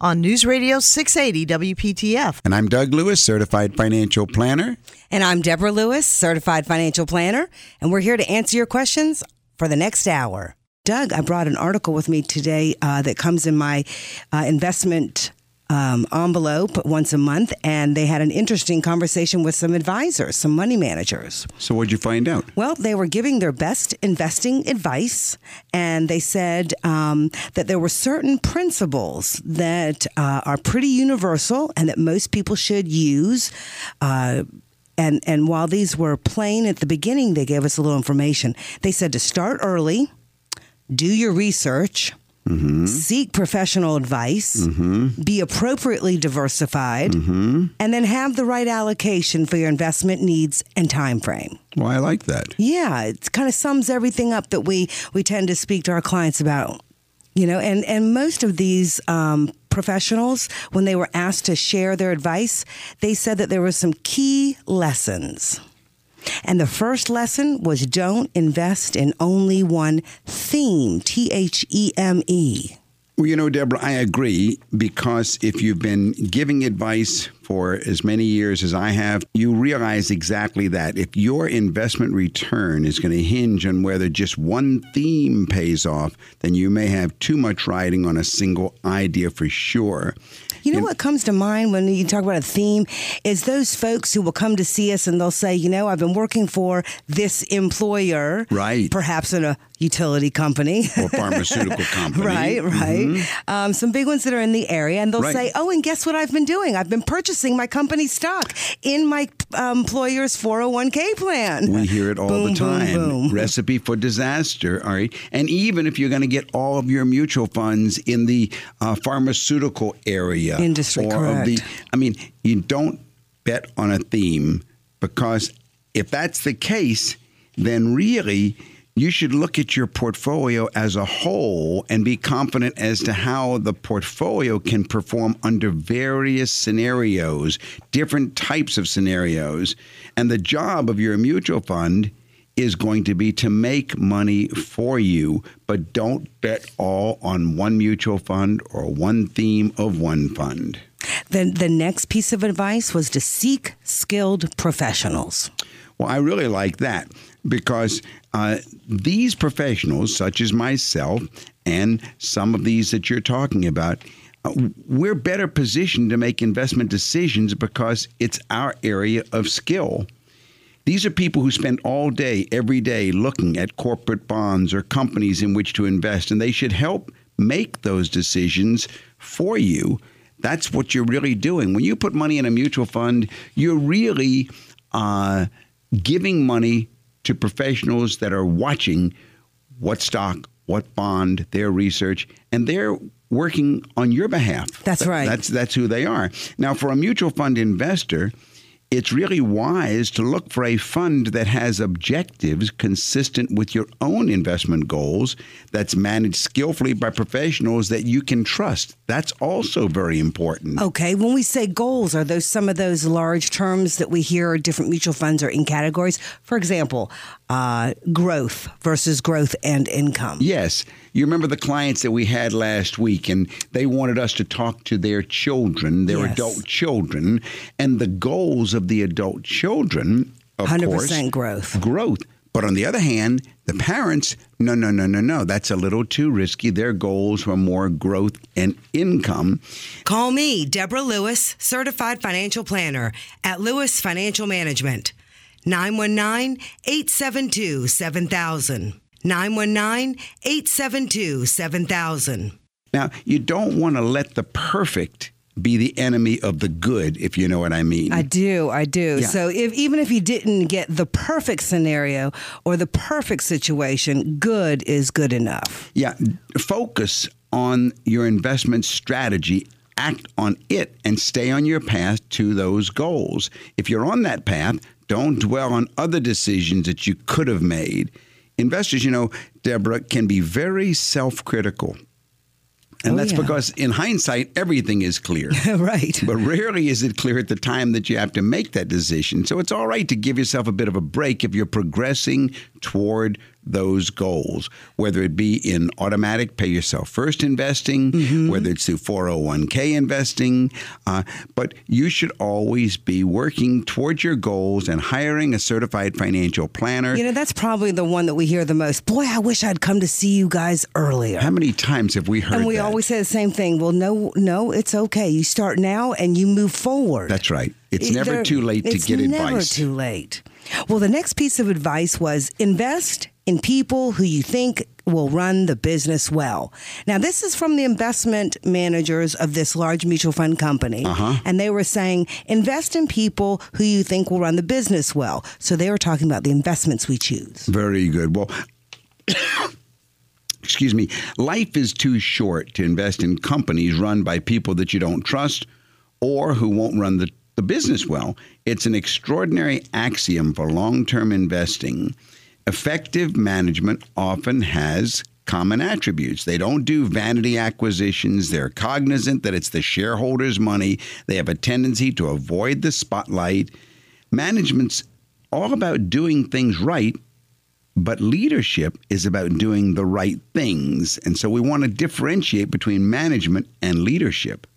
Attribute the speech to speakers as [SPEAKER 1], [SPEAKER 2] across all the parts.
[SPEAKER 1] on News Radio 680 WPTF.
[SPEAKER 2] And I'm Doug Lewis, certified financial planner.
[SPEAKER 3] And I'm Deborah Lewis, certified financial planner, and we're here to answer your questions for the next hour. Doug, I brought an article with me today uh, that comes in my uh, investment um, envelope once a month, and they had an interesting conversation with some advisors, some money managers.
[SPEAKER 2] So, what'd you find out?
[SPEAKER 3] Well, they were giving their best investing advice, and they said um, that there were certain principles that uh, are pretty universal and that most people should use. Uh, and, and while these were plain at the beginning, they gave us a little information. They said to start early, do your research,
[SPEAKER 2] Mm-hmm.
[SPEAKER 3] seek professional advice, be appropriately diversified,
[SPEAKER 2] Mm-hmm.
[SPEAKER 3] and then have the right allocation for your investment needs and time frame.
[SPEAKER 2] Well, I like that.
[SPEAKER 3] Yeah, it kind of sums everything up that we we tend to speak to our clients about. You know, and and most of these um, professionals, when they were asked to share their advice, they said that there were some key lessons. And the first lesson was don't invest in only one theme, T H E M E.
[SPEAKER 2] Well, you know, Deborah, I agree because if you've been giving advice for as many years as I have, you realize exactly that. If your investment return is going to hinge on whether just one theme pays off, then you may have too much riding on a single idea for sure.
[SPEAKER 3] You know what comes to mind when you talk about a theme is those folks who will come to see us and they'll say, you know, I've been working for this employer,
[SPEAKER 2] Right.
[SPEAKER 3] Perhaps in a utility company,
[SPEAKER 2] Or pharmaceutical company.
[SPEAKER 3] right, right. Um, some big ones that are in the area, and they'll
[SPEAKER 2] Right.
[SPEAKER 3] say, oh, and guess what I've been doing? I've been purchasing my company stock in my um, employer's 401k plan.
[SPEAKER 2] We hear it all
[SPEAKER 3] Boom,
[SPEAKER 2] the time.
[SPEAKER 3] boom.
[SPEAKER 2] Recipe for disaster. All right. And even if you're going to get all of your mutual funds in the uh, pharmaceutical area,
[SPEAKER 3] Industry,
[SPEAKER 2] or of the,
[SPEAKER 3] correct.
[SPEAKER 2] I mean, you don't bet on a theme because if that's the case, then really you should look at your portfolio as a whole and be confident as to how the portfolio can perform under various scenarios, different types of scenarios. And the job of your mutual fund is going to be to make money for you, but don't bet all on one mutual fund or one theme of one fund.
[SPEAKER 3] The, the next piece of advice was to seek skilled professionals.
[SPEAKER 2] Well, I really like that because uh, these professionals, such as myself and some of these that you're talking about, uh, we're better positioned to make investment decisions because it's our area of skill. These are people who spend all day, every day, looking at corporate bonds or companies in which to invest, and they should help make those decisions for you. That's what you're really doing. When you put money in a mutual fund, you're really uh, giving money to professionals that are watching what stock, what bond, their research, and they're working on your behalf.
[SPEAKER 3] That's right.
[SPEAKER 2] That's that's who they are. Now, for a mutual fund investor, it's really wise to look for a fund that has objectives consistent with your own investment goals that's managed skillfully by professionals that you can trust. That's also very important.
[SPEAKER 3] Okay, when we say goals, are those some of those large terms that we hear different mutual funds are in categories? For example, uh, growth versus growth and income.
[SPEAKER 2] Yes. You remember the clients that we had last week, and they wanted us to talk to their children, their
[SPEAKER 3] Yes.
[SPEAKER 2] adult children, and the goals of the adult children, of
[SPEAKER 3] 100%
[SPEAKER 2] course,
[SPEAKER 3] growth.
[SPEAKER 2] growth. But on the other hand, the parents, no, no, no, no, no. That's a little too risky. Their goals were more growth and income.
[SPEAKER 3] Call me, Deborah Lewis, certified financial planner at Lewis Financial Management. 919 872 7000. 919 872 7000.
[SPEAKER 2] Now, you don't want to let the perfect be the enemy of the good, if you know what I mean.
[SPEAKER 3] I do, I do.
[SPEAKER 2] Yeah.
[SPEAKER 3] So if even if you didn't get the perfect scenario or the perfect situation, good is good enough.
[SPEAKER 2] Yeah, focus on your investment strategy, act on it, and stay on your path to those goals. If you're on that path, don't dwell on other decisions that you could have made. Investors, you know, Deborah, can be very self critical. And
[SPEAKER 3] Oh,
[SPEAKER 2] that's
[SPEAKER 3] yeah.
[SPEAKER 2] because in hindsight, everything is clear.
[SPEAKER 3] right.
[SPEAKER 2] But rarely is it clear at the time that you have to make that decision. So it's all right to give yourself a bit of a break if you're progressing toward those goals, whether it be in automatic pay yourself first investing,
[SPEAKER 3] Mm-hmm.
[SPEAKER 2] whether it's through 401k investing. Uh, but you should always be working towards your goals and hiring a certified financial planner.
[SPEAKER 3] You know, that's probably the one that we hear the most. Boy, I wish I'd come to see you guys earlier.
[SPEAKER 2] How many times have we heard
[SPEAKER 3] and we
[SPEAKER 2] that?
[SPEAKER 3] always say the same thing. Well, no, no, it's okay. You start now and you move forward.
[SPEAKER 2] That's right. It's never too late to
[SPEAKER 3] it's
[SPEAKER 2] get
[SPEAKER 3] never
[SPEAKER 2] advice.
[SPEAKER 3] too late. Well, the next piece of advice was invest in people who you think will run the business well. Now, this is from the investment managers of this large mutual fund company.
[SPEAKER 2] Uh-huh.
[SPEAKER 3] And they were saying, invest in people who you think will run the business well. So they were talking about the investments we choose.
[SPEAKER 2] Very good. Well, excuse me, life is too short to invest in companies run by people that you don't trust or who won't run the, the business well. It's an extraordinary axiom for long term investing. Effective management often has common attributes. They don't do vanity acquisitions. They're cognizant that it's the shareholders' money. They have a tendency to avoid the spotlight. Management's all about doing things right but leadership is about doing the right things. And so we want to differentiate between management and leadership.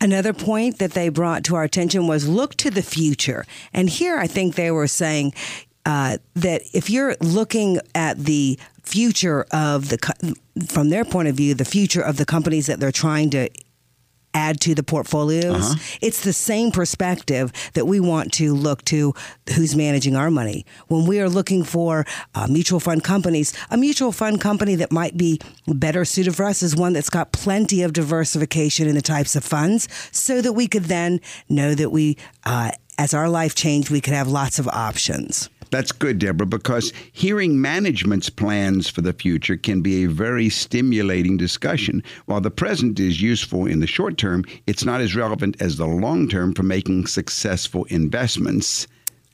[SPEAKER 3] Another point that they brought to our attention was look to the future. And here I think they were saying uh, that if you're looking at the future of the, co- from their point of view, the future of the companies that they're trying to add to the portfolios, it's the same perspective that we want to look to who's managing our money. When we are looking for uh, mutual fund companies, a mutual fund company that might be better suited for us is one that's got plenty of diversification in the types of funds so that we could then know that we, uh, as our life changed, we could have lots of options.
[SPEAKER 2] That's good, Deborah, because hearing management's plans for the future can be a very stimulating discussion. While the present is useful in the short term, it's not as relevant as the long term for making successful investments.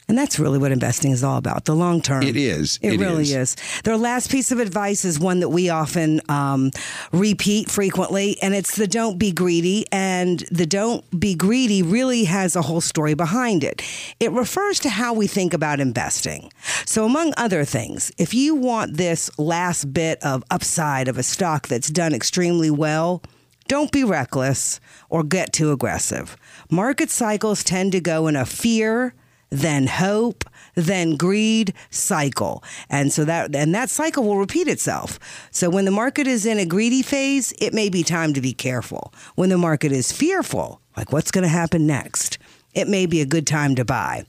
[SPEAKER 3] And that's really what investing is all about the long term.
[SPEAKER 2] It is.
[SPEAKER 3] It,
[SPEAKER 2] It
[SPEAKER 3] really
[SPEAKER 2] is.
[SPEAKER 3] is. Their last piece of advice is one that we often um, repeat frequently, and it's the don't be greedy. And the don't be greedy really has a whole story behind it. It refers to how we think about investing. So, among other things, if you want this last bit of upside of a stock that's done extremely well, don't be reckless or get too aggressive. Market cycles tend to go in a fear, then hope, then greed cycle. And so that and that cycle will repeat itself. So when the market is in a greedy phase, it may be time to be careful. When the market is fearful, like what's going to happen next, it may be a good time to buy.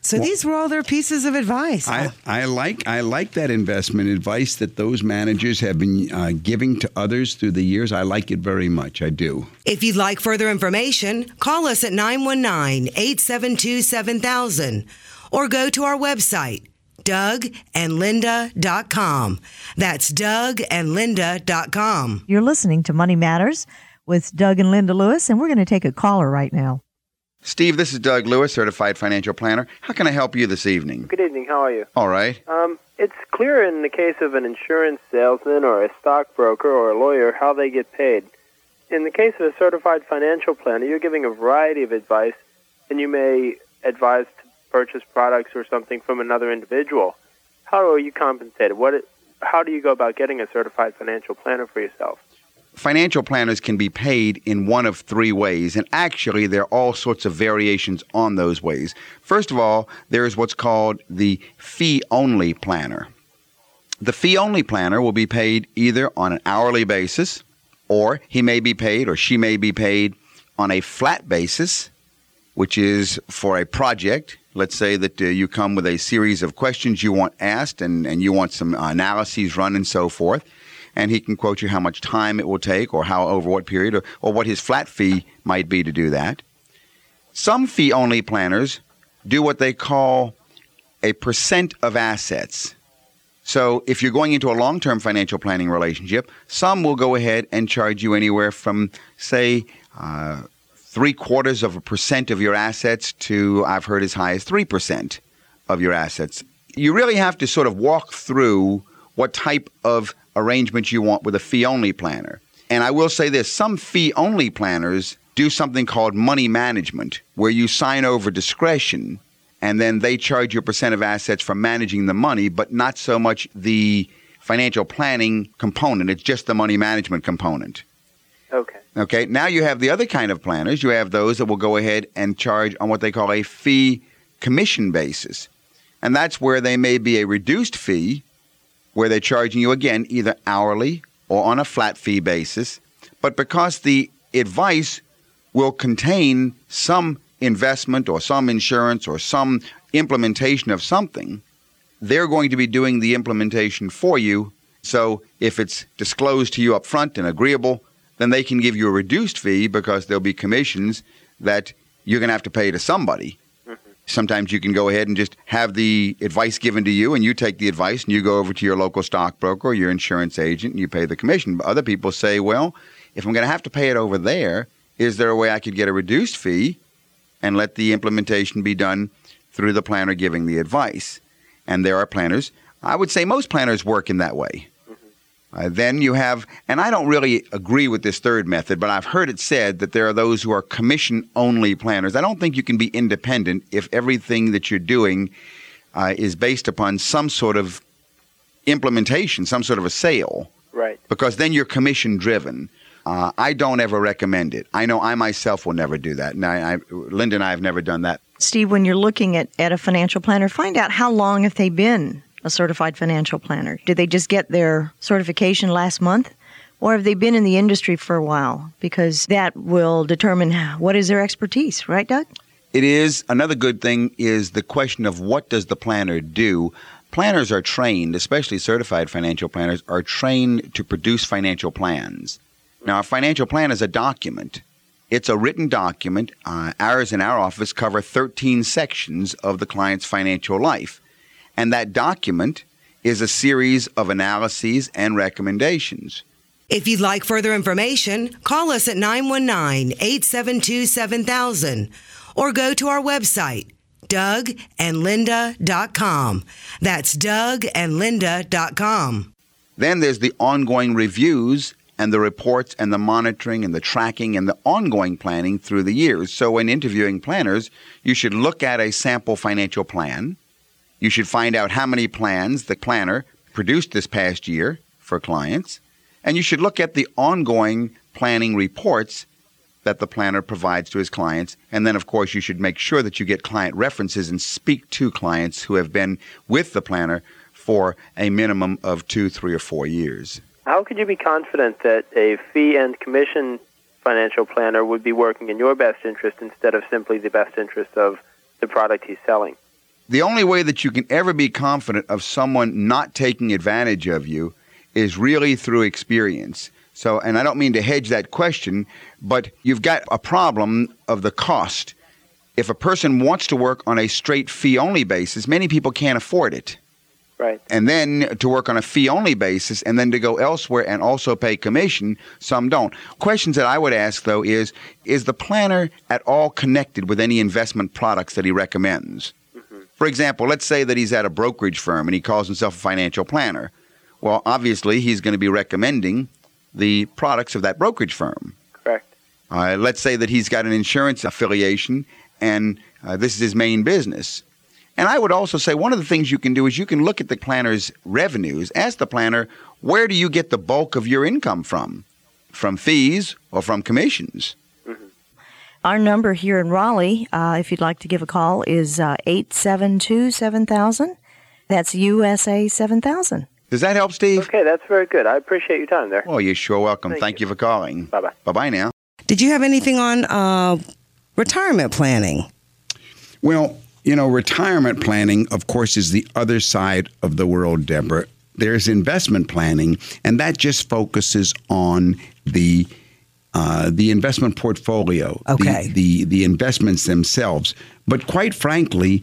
[SPEAKER 3] So these were all their pieces of advice.
[SPEAKER 2] I, I like I like that investment advice that those managers have been uh, giving to others through the years. I like it very much. I do.
[SPEAKER 3] If you'd like further information, call us at 919 872 7000 or go to our website, dougandlinda.com. That's dougandlinda.com.
[SPEAKER 4] You're listening to Money Matters with Doug and Linda Lewis, and we're going to take a caller right now.
[SPEAKER 2] Steve, this is Doug Lewis, certified financial planner. How can I help you this evening?
[SPEAKER 5] Good evening. How are you?
[SPEAKER 2] All right.
[SPEAKER 5] Um, it's clear in the case of an insurance salesman or a stockbroker or a lawyer how they get paid. In the case of a certified financial planner, you're giving a variety of advice, and you may advise to purchase products or something from another individual. How are you compensated? What? How do you go about getting a certified financial planner for yourself?
[SPEAKER 2] Financial planners can be paid in one of three ways, and actually, there are all sorts of variations on those ways. First of all, there is what's called the fee only planner. The fee only planner will be paid either on an hourly basis, or he may be paid or she may be paid on a flat basis, which is for a project. Let's say that uh, you come with a series of questions you want asked and, and you want some analyses run and so forth and he can quote you how much time it will take or how over what period or, or what his flat fee might be to do that. Some fee only planners do what they call a percent of assets. So if you're going into a long term financial planning relationship, some will go ahead and charge you anywhere from, say, uh, three quarters of a percent of your assets to, I've heard, as high as 3% of your assets. You really have to sort of walk through what type of arrangement you want with a fee only planner. And I will say this some fee only planners do something called money management, where you sign over discretion and then they charge you a percent of assets for managing the money, but not so much the financial planning component. It's just the money management component.
[SPEAKER 5] Okay.
[SPEAKER 2] Okay. Now you have the other kind of planners. You have those that will go ahead and charge on what they call a fee commission basis. And that's where they may be a reduced fee where they're charging you again either hourly or on a flat fee basis. But because the advice will contain some investment or some insurance or some implementation of something, they're going to be doing the implementation for you. So if it's disclosed to you up front and agreeable, then they can give you a reduced fee because there'll be commissions that you're going to have to pay to somebody. Sometimes you can go ahead and just have the advice given to you, and you take the advice and you go over to your local stockbroker or your insurance agent and you pay the commission. But other people say, well, if I'm going to have to pay it over there, is there a way I could get a reduced fee and let the implementation be done through the planner giving the advice? And there are planners. I would say most planners work in that way. Uh, then you have, and I don't really agree with this third method, but I've heard it said that there are those who are commission only planners. I don't think you can be independent if everything that you're doing uh, is based upon some sort of implementation, some sort of a sale.
[SPEAKER 5] Right.
[SPEAKER 2] Because then you're commission driven. Uh, I don't ever recommend it. I know I myself will never do that. And I, I, Linda and I have never done that.
[SPEAKER 4] Steve, when you're looking at, at a financial planner, find out how long have they been a certified financial planner? Did they just get their certification last month? Or have they been in the industry for a while? Because that will determine what is their expertise, right, Doug?
[SPEAKER 2] It is. Another good thing is the question of what does the planner do? Planners are trained, especially certified financial planners, are trained to produce financial plans. Now, a financial plan is a document. It's a written document. Uh, ours in our office cover 13 sections of the client's financial life. And that document is a series of analyses and recommendations.
[SPEAKER 6] If you'd like further information, call us at 919 872 7000 or go to our website, dougandlinda.com. That's dougandlinda.com.
[SPEAKER 2] Then there's the ongoing reviews and the reports and the monitoring and the tracking and the ongoing planning through the years. So, when interviewing planners, you should look at a sample financial plan you should find out how many plans the planner produced this past year for clients, and you should look at the ongoing planning reports that the planner provides to his clients. And then, of course, you should make sure that you get client references and speak to clients who have been with the planner for a minimum of two, three, or four years.
[SPEAKER 5] How could you be confident that a fee and commission financial planner would be working in your best interest instead of simply the best interest of the product he's selling?
[SPEAKER 2] The only way that you can ever be confident of someone not taking advantage of you is really through experience. So, and I don't mean to hedge that question, but you've got a problem of the cost. If a person wants to work on a straight fee only basis, many people can't afford it.
[SPEAKER 5] Right.
[SPEAKER 2] And then to work on a fee only basis and then to go elsewhere and also pay commission, some don't. Questions that I would ask though is is the planner at all connected with any investment products that he recommends? For example, let's say that he's at a brokerage firm and he calls himself a financial planner. Well, obviously, he's going to be recommending the products of that brokerage firm.
[SPEAKER 5] Correct.
[SPEAKER 2] Uh, let's say that he's got an insurance affiliation and uh, this is his main business. And I would also say one of the things you can do is you can look at the planner's revenues. Ask the planner, where do you get the bulk of your income from? from fees or from commissions.
[SPEAKER 4] Our number here in Raleigh, uh, if you'd like to give a call, is uh, 872 7000. That's USA 7000.
[SPEAKER 2] Does that help, Steve?
[SPEAKER 5] Okay, that's very good. I appreciate your time there.
[SPEAKER 2] Well, you're sure welcome.
[SPEAKER 5] Thank
[SPEAKER 2] Thank,
[SPEAKER 5] you.
[SPEAKER 2] you. for calling.
[SPEAKER 5] Bye bye.
[SPEAKER 2] Bye bye now.
[SPEAKER 3] Did you have anything on uh, retirement planning?
[SPEAKER 2] Well, you know, retirement planning, of course, is the other side of the world, Deborah. There's investment planning, and that just focuses on the uh, the investment portfolio, the- the, the investments themselves. But quite frankly,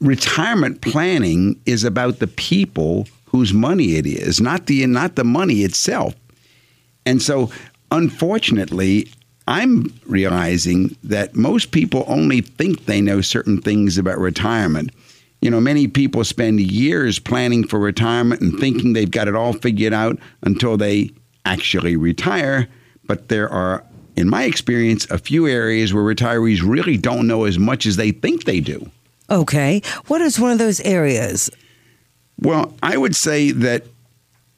[SPEAKER 2] retirement planning is about the people whose money it is, not the not the money itself. And so, unfortunately, I'm realizing that most people only think they know certain things about retirement. You know, many people spend years planning for retirement and thinking they've got it all figured out until they actually retire. But there are, in my experience, a few areas where retirees really don't know as much as they think they do.
[SPEAKER 3] Okay. What is one of those areas?
[SPEAKER 2] Well, I would say that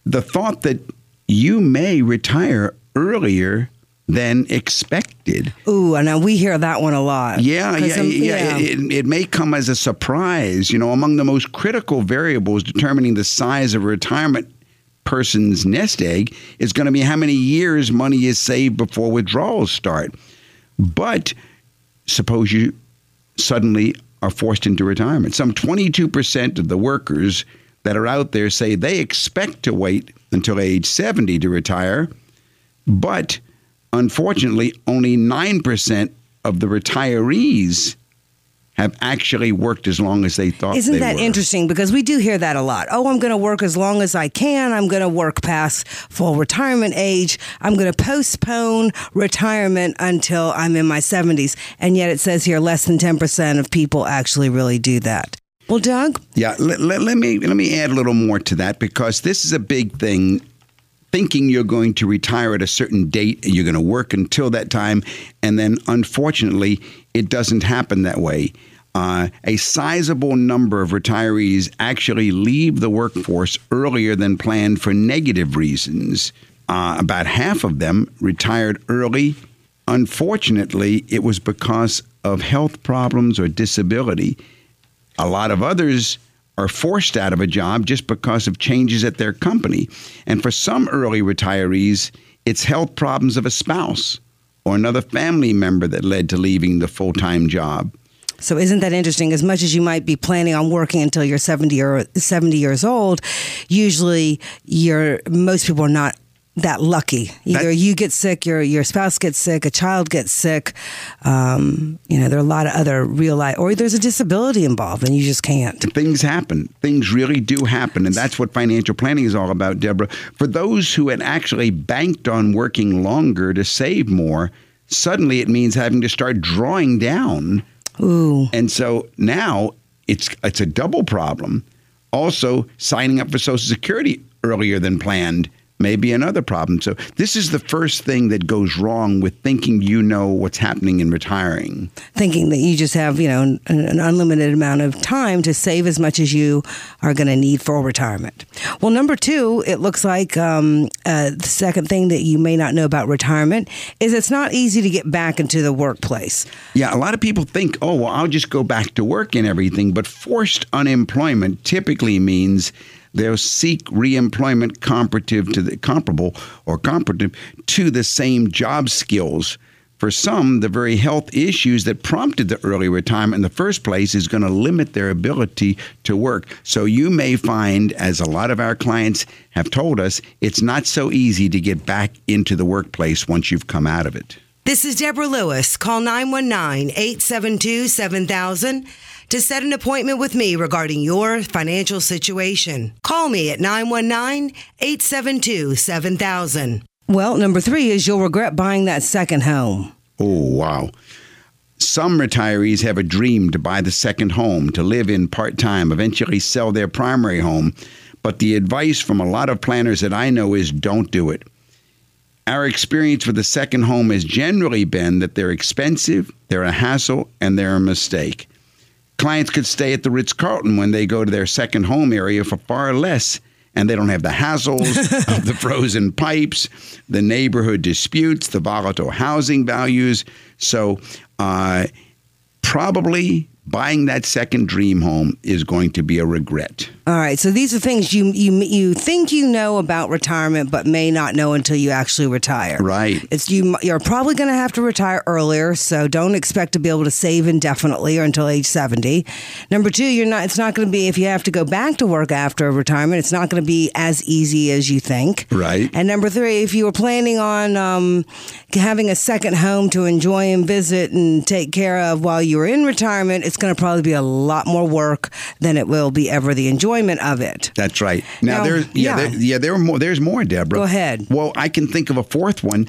[SPEAKER 2] the thought that you may retire earlier than expected.
[SPEAKER 3] Ooh, and we hear that one a lot.
[SPEAKER 2] Yeah, yeah,
[SPEAKER 3] I'm- um,
[SPEAKER 2] yeah. It, it may come as a surprise. You know, among the most critical variables determining the size of retirement person's nest egg is going to be how many years money is saved before withdrawals start. But suppose you suddenly are forced into retirement. Some 22% of the workers that are out there say they expect to wait until age 70 to retire, but unfortunately, only 9% of the retirees have actually worked as long as they thought
[SPEAKER 3] Isn't
[SPEAKER 2] they
[SPEAKER 3] that
[SPEAKER 2] were.
[SPEAKER 3] interesting? Because we do hear that a lot. Oh, I'm going to work as long as I can. I'm going to work past full retirement age. I'm going to postpone retirement until I'm in my 70s. And yet it says here less than 10% of people actually really do that. Well, Doug,
[SPEAKER 2] Yeah, let, let, let me let me add a little more to that because this is a big thing. Thinking you're going to retire at a certain date and you're going to work until that time, and then unfortunately, it doesn't happen that way. Uh, a sizable number of retirees actually leave the workforce earlier than planned for negative reasons. Uh, about half of them retired early. Unfortunately, it was because of health problems or disability. A lot of others are forced out of a job just because of changes at their company. And for some early retirees, it's health problems of a spouse or another family member that led to leaving the full time job.
[SPEAKER 3] So isn't that interesting? As much as you might be planning on working until you're 70 or 70 years old, usually you're most people are not that lucky. Either
[SPEAKER 2] That-
[SPEAKER 3] you get sick, your your spouse gets sick, a child gets sick. Um, you know, there are a lot of other real life, or there's a disability involved, and you just can't.
[SPEAKER 2] Things happen. Things really do happen. And that's what financial planning is all about, Deborah. For those who had actually banked on working longer to save more, suddenly it means having to start drawing down
[SPEAKER 3] Ooh,
[SPEAKER 2] And so now it's it's a double problem. Also, signing up for Social Security earlier than planned may be another problem. So this is the first thing that goes wrong with thinking you know what's happening in retiring.
[SPEAKER 3] thinking that you just have you know an, an unlimited amount of time to save as much as you are going to need for retirement. Well, number two, it looks like um, uh, the second thing that you may not know about retirement is it's not easy to get back into the workplace.
[SPEAKER 2] Yeah, a lot of people think, oh, well, I'll just go back to work and everything. But forced unemployment typically means they'll seek reemployment comparative to the comparable or comparative to the same job skills. For some, the very health issues that prompted the early retirement in the first place is going to limit their ability to work. So you may find, as a lot of our clients have told us, it's not so easy to get back into the workplace once you've come out of it.
[SPEAKER 6] This is Deborah Lewis. Call 919 872 7000 to set an appointment with me regarding your financial situation. Call me at 919 872 7000.
[SPEAKER 3] Well, number three is you'll regret buying that second home.
[SPEAKER 2] Oh, wow. Some retirees have a dream to buy the second home, to live in part time, eventually sell their primary home. But the advice from a lot of planners that I know is don't do it. Our experience with the second home has generally been that they're expensive, they're a hassle, and they're a mistake. Clients could stay at the Ritz Carlton when they go to their second home area for far less and they don't have the hassles of the frozen pipes, the neighborhood disputes, the volatile housing values. So, uh, probably buying that second dream home is going to be a regret.
[SPEAKER 3] All right, so these are things you you you think you know about retirement, but may not know until you actually retire.
[SPEAKER 2] Right.
[SPEAKER 3] It's you. You're probably going to have to retire earlier, so don't expect to be able to save indefinitely or until age seventy. Number two, you're not. It's not going to be if you have to go back to work after retirement. It's not going to be as easy as you think.
[SPEAKER 2] Right.
[SPEAKER 3] And number three, if you were planning on um, having a second home to enjoy and visit and take care of while you were in retirement, it's going to probably be a lot more work than it will be ever the enjoyment of it.
[SPEAKER 2] That's right. Now,
[SPEAKER 3] Now,
[SPEAKER 2] there's yeah,
[SPEAKER 3] yeah.
[SPEAKER 2] There, yeah, there are more. There's more, Deborah.
[SPEAKER 3] Go ahead.
[SPEAKER 2] Well, I can think of a fourth one: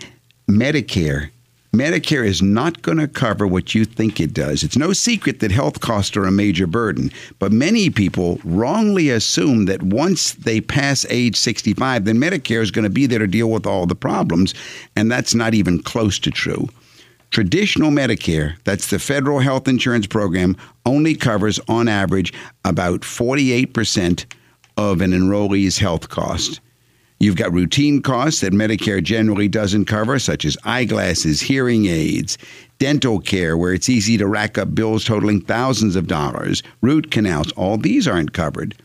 [SPEAKER 2] Medicare. Medicare is not going to cover what you think it does. It's no secret that health costs are a major burden, but many people wrongly assume that once they pass age 65, then Medicare is going to be there to deal with all the problems, and that's not even close to true. Traditional Medicare, that's the federal health insurance program, only covers on average about 48% of an enrollee's health cost. You've got routine costs that Medicare generally doesn't cover, such as eyeglasses, hearing aids, dental care, where it's easy to rack up bills totaling thousands of dollars, root canals, all these aren't covered.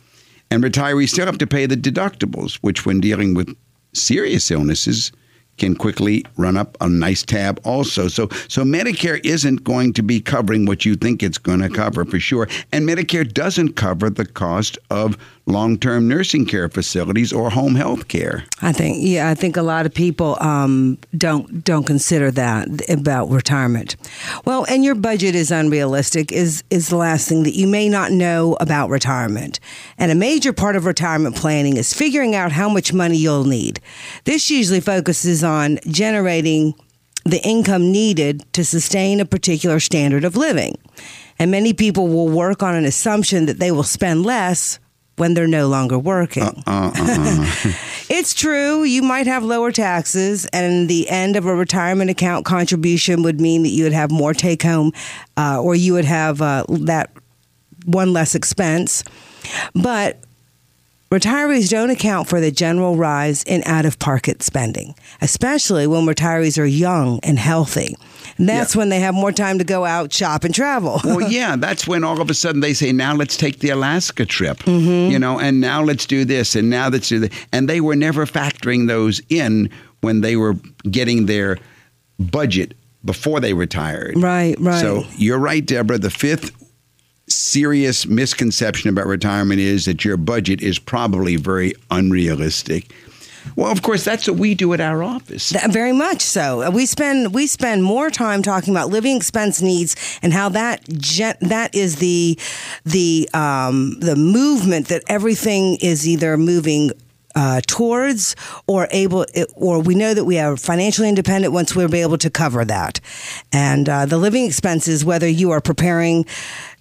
[SPEAKER 2] And retirees still have to pay the deductibles, which, when dealing with serious illnesses, can quickly run up a nice tab also. So so Medicare isn't going to be covering what you think it's going to cover for sure. And Medicare doesn't cover the cost of long-term nursing care facilities or home health care.
[SPEAKER 3] I think, yeah, I think a lot of people um, don't don't consider that about retirement. Well, and your budget is unrealistic. Is is the last thing that you may not know about retirement. And a major part of retirement planning is figuring out how much money you'll need. This usually focuses on generating the income needed to sustain a particular standard of living. And many people will work on an assumption that they will spend less when they're no longer working. It's true. You might have lower taxes, and the end of a retirement account contribution would mean that you would have more take home, uh, or you would have uh, that one less expense. But retirees don't account for the general rise in out of pocket spending, especially when retirees are young and healthy. That's when they have more time to go out, shop, and travel.
[SPEAKER 2] well, yeah, that's when all of a sudden they say, now let's take the Alaska trip, mm-hmm. you know, and now let's do this, and now let's do that. And they were never factoring those in when they were getting their budget before they retired.
[SPEAKER 3] Right, right.
[SPEAKER 2] So you're right, Deborah. The fifth serious misconception about retirement is that your budget is probably very unrealistic. Well, of course, that's what we do at our office.
[SPEAKER 3] That- Very much so. Uh, We spend we spend more time talking about living expense needs and how that gen- that is the the um, the movement that everything is either moving. Uh, towards or able or we know that we are financially independent once we're able to cover that and uh, the living expenses whether you are preparing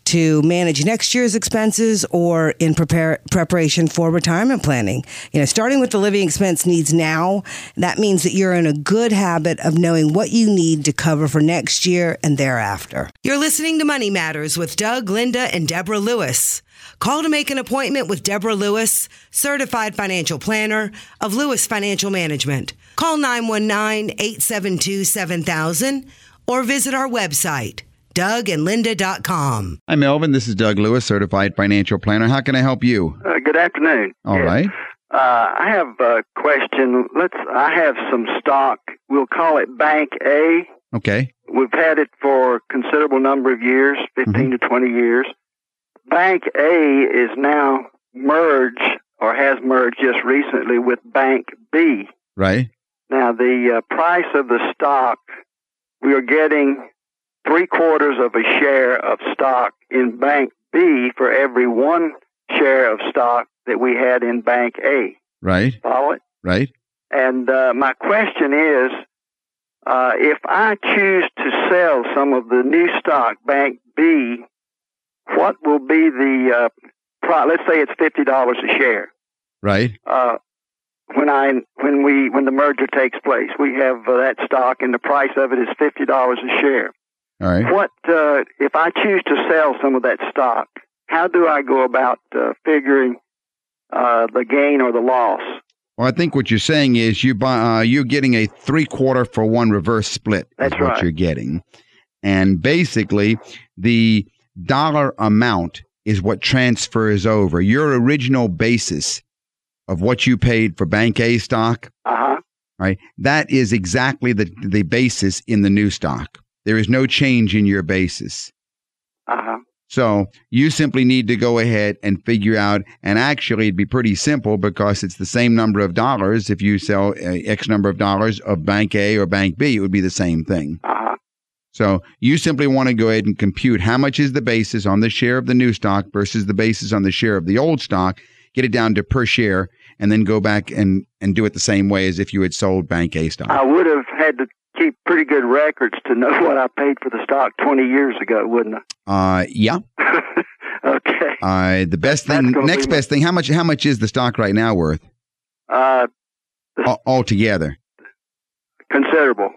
[SPEAKER 3] to manage next year's expenses or in prepare, preparation for retirement planning. You know, starting with the living expense needs now, that means that you're in a good habit of knowing what you need to cover for next year and thereafter.
[SPEAKER 6] You're listening to Money Matters with Doug, Linda, and Deborah Lewis. Call to make an appointment with Deborah Lewis, certified financial planner of Lewis Financial Management. Call 919 872 7000 or visit our website, dougandlinda.com.
[SPEAKER 2] Hi, Melvin. This is Doug Lewis, certified financial planner. How can I help you?
[SPEAKER 7] Uh, good afternoon.
[SPEAKER 2] All
[SPEAKER 7] Yes.
[SPEAKER 2] right.
[SPEAKER 7] Uh, I have a question. Let's. I have some stock. We'll call it Bank A.
[SPEAKER 2] Okay.
[SPEAKER 7] We've had it for a considerable number of years, 15 to 20 years. Bank A is now merged or has merged just recently with Bank B.
[SPEAKER 2] Right.
[SPEAKER 7] Now, the uh, price of the stock, we are getting three quarters of a share of stock in Bank B for every one share of stock that we had in Bank A.
[SPEAKER 2] Right.
[SPEAKER 7] Follow it?
[SPEAKER 2] Right.
[SPEAKER 7] And uh, my question is uh, if I choose to sell some of the new stock, Bank B, what will be the uh, pro- let's say it's fifty dollars a share.
[SPEAKER 2] Right.
[SPEAKER 7] Uh, when I when we when the merger takes place, we have uh, that stock, and the price of it is fifty dollars a share.
[SPEAKER 2] All right.
[SPEAKER 7] What uh, if I choose to sell some of that stock? How do I go about uh, figuring uh, the gain or the loss.
[SPEAKER 2] Well, I think what you're saying is you buy uh, you're getting a three quarter for one reverse split.
[SPEAKER 7] That's
[SPEAKER 2] is what
[SPEAKER 7] right.
[SPEAKER 2] you're getting, and basically the dollar amount is what transfers over your original basis of what you paid for Bank A stock.
[SPEAKER 7] Uh huh.
[SPEAKER 2] Right, that is exactly the the basis in the new stock. There is no change in your basis.
[SPEAKER 7] Uh huh.
[SPEAKER 2] So you simply need to go ahead and figure out, and actually it'd be pretty simple because it's the same number of dollars. If you sell uh, X number of dollars of Bank A or Bank B, it would be the same thing.
[SPEAKER 7] Uh huh.
[SPEAKER 2] So you simply want to go ahead and compute how much is the basis on the share of the new stock versus the basis on the share of the old stock, get it down to per share, and then go back and, and do it the same way as if you had sold Bank A stock.
[SPEAKER 7] I would have had to keep pretty good records to know what I paid for the stock 20 years ago, wouldn't I?
[SPEAKER 2] Uh, yeah.
[SPEAKER 7] Okay.
[SPEAKER 2] Uh, the best thing, next
[SPEAKER 7] be
[SPEAKER 2] best thing, how much, how much is the stock right now worth
[SPEAKER 7] Uh,
[SPEAKER 2] Al- altogether?
[SPEAKER 7] considerable.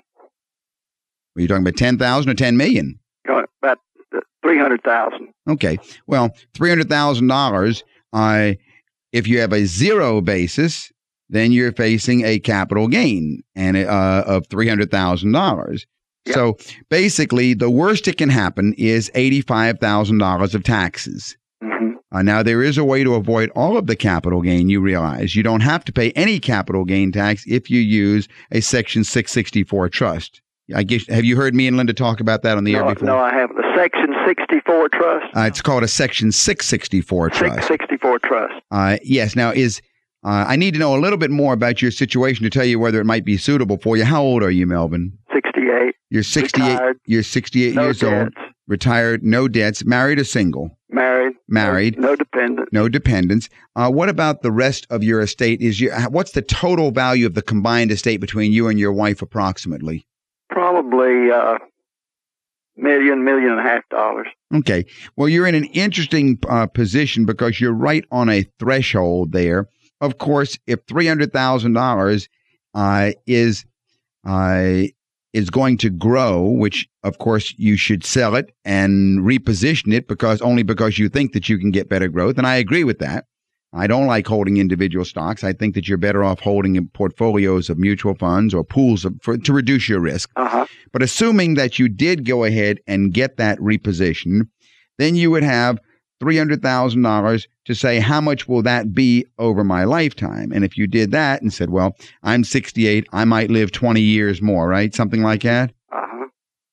[SPEAKER 2] Were you talking about 10,000 or 10 million?
[SPEAKER 7] About uh, 300,000.
[SPEAKER 2] Okay. Well, $300,000, uh, if you have a zero basis, then you're facing a capital gain and uh, of $300,000.
[SPEAKER 7] Yep.
[SPEAKER 2] So basically, the worst it can happen is $85,000 of taxes.
[SPEAKER 7] hmm
[SPEAKER 2] Uh, now, there is a way to avoid all of the capital gain, you realize. You don't have to pay any capital gain tax if you use a Section 664 trust. I guess, have you heard me and Linda talk about that on the air before?
[SPEAKER 7] no, I haven't. The Section 64 trust.
[SPEAKER 2] Uh, it's called a Section 664 trust.
[SPEAKER 7] 664 trust.
[SPEAKER 2] Uh, yes. Now, is uh, I need to know a little bit more about your situation to tell you whether it might be suitable for you. How old are you, Melvin?
[SPEAKER 7] 68.
[SPEAKER 2] You're 68.
[SPEAKER 7] Retired.
[SPEAKER 2] You're 68
[SPEAKER 7] No
[SPEAKER 2] years old. Retired. No debts. Married or single?
[SPEAKER 7] Married.
[SPEAKER 2] Married.
[SPEAKER 7] No, no dependent.
[SPEAKER 2] No dependents. Uh, what about the rest of your estate? Is your what's the total value of the combined estate between you and your wife, approximately?
[SPEAKER 7] Probably uh, million, million and a half dollars.
[SPEAKER 2] Okay. Well, you're in an interesting uh, position because you're right on a threshold there. Of course, if three hundred thousand dollars uh, is uh, is going to grow, which of course you should sell it and reposition it because only because you think that you can get better growth, and I agree with that. I don't like holding individual stocks. I think that you're better off holding in portfolios of mutual funds or pools of, for, to reduce your risk.
[SPEAKER 7] Uh huh.
[SPEAKER 2] But assuming that you did go ahead and get that reposition, then you would have $300,000 to say, how much will that be over my lifetime? And if you did that and said, well, I'm 68, I might live 20 years more, right? Something like that.
[SPEAKER 7] Uh huh.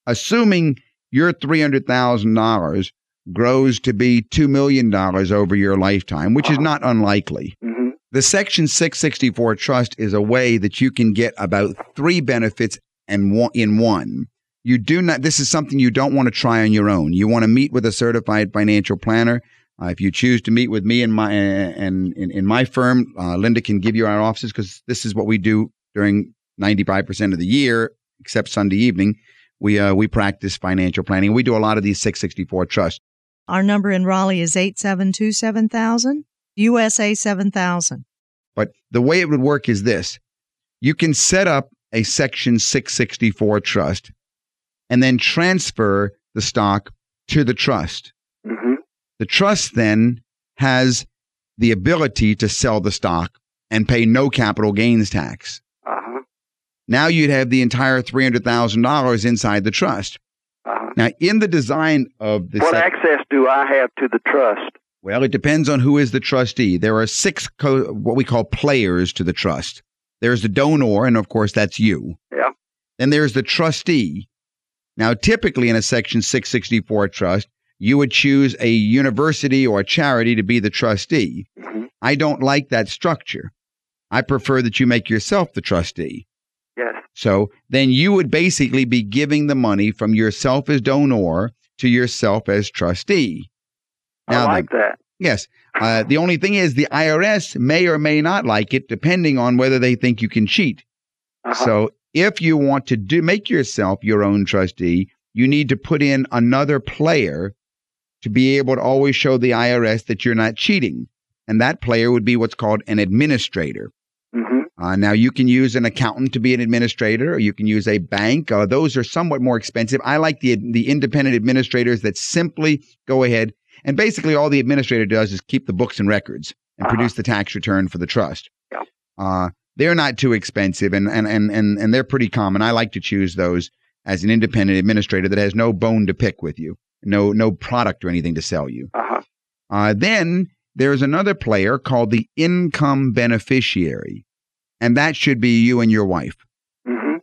[SPEAKER 2] Assuming your $300,000 grows to be $2 million over your lifetime, which is not unlikely.
[SPEAKER 7] hmm
[SPEAKER 2] The Section 664 trust is a way that you can get about three benefits and one, in one. You do not. This is something you don't want to try on your own. You want to meet with a certified financial planner. Uh, if you choose to meet with me and my and in, in my firm, uh, Linda can give you our offices because this is what we do during ninety five percent of the year, except Sunday evening. We uh, we practice financial planning. We do a lot of these 664 trusts.
[SPEAKER 1] Our number in Raleigh is 872 7000, USA 7000.
[SPEAKER 2] But the way it would work is this you can set up a Section 664 trust and then transfer the stock to the trust.
[SPEAKER 7] hmm
[SPEAKER 2] The trust then has the ability to sell the stock and pay no capital gains tax.
[SPEAKER 7] Uh huh.
[SPEAKER 2] Now you'd have the entire $300,000 inside the trust.
[SPEAKER 7] Uh-huh.
[SPEAKER 2] Now, in the design of the
[SPEAKER 7] What
[SPEAKER 2] sec-
[SPEAKER 7] access do I have to the trust?
[SPEAKER 2] Well, it depends on who is the trustee. There are six co- what we call players to the trust. There's the donor, and of course, that's you.
[SPEAKER 7] Yeah.
[SPEAKER 2] Then there's the trustee. Now, typically in a Section 664 trust, you would choose a university or a charity to be the trustee.
[SPEAKER 7] hmm
[SPEAKER 2] I don't like that structure. I prefer that you make yourself the trustee.
[SPEAKER 7] Yes.
[SPEAKER 2] So then you would basically be giving the money from yourself as donor to yourself as trustee.
[SPEAKER 7] I
[SPEAKER 2] Now,
[SPEAKER 7] like that.
[SPEAKER 2] Yes. Uh, the only thing is the IRS may or may not like it, depending on whether they think you can cheat.
[SPEAKER 7] Uh-huh.
[SPEAKER 2] So if you want to do make yourself your own trustee, you need to put in another player to be able to always show the IRS that you're not cheating. And that player would be what's called an administrator.
[SPEAKER 7] hmm
[SPEAKER 2] Uh, now, you can use an accountant to be an administrator, or you can use a bank. Uh, those are somewhat more expensive. I like the the independent administrators that simply go ahead And basically, all the administrator does is keep the books and records and
[SPEAKER 7] Uh-huh.
[SPEAKER 2] produce the tax return for the trust.
[SPEAKER 7] Yeah.
[SPEAKER 2] Uh, they're not too expensive and, and, and, and, and they're pretty common. I like to choose those as an independent administrator that has no bone to pick with you, no, no product or anything to sell you.
[SPEAKER 7] Uh-huh.
[SPEAKER 2] Uh, then there's another player called the income beneficiary, and that should be you and your wife.
[SPEAKER 7] hmm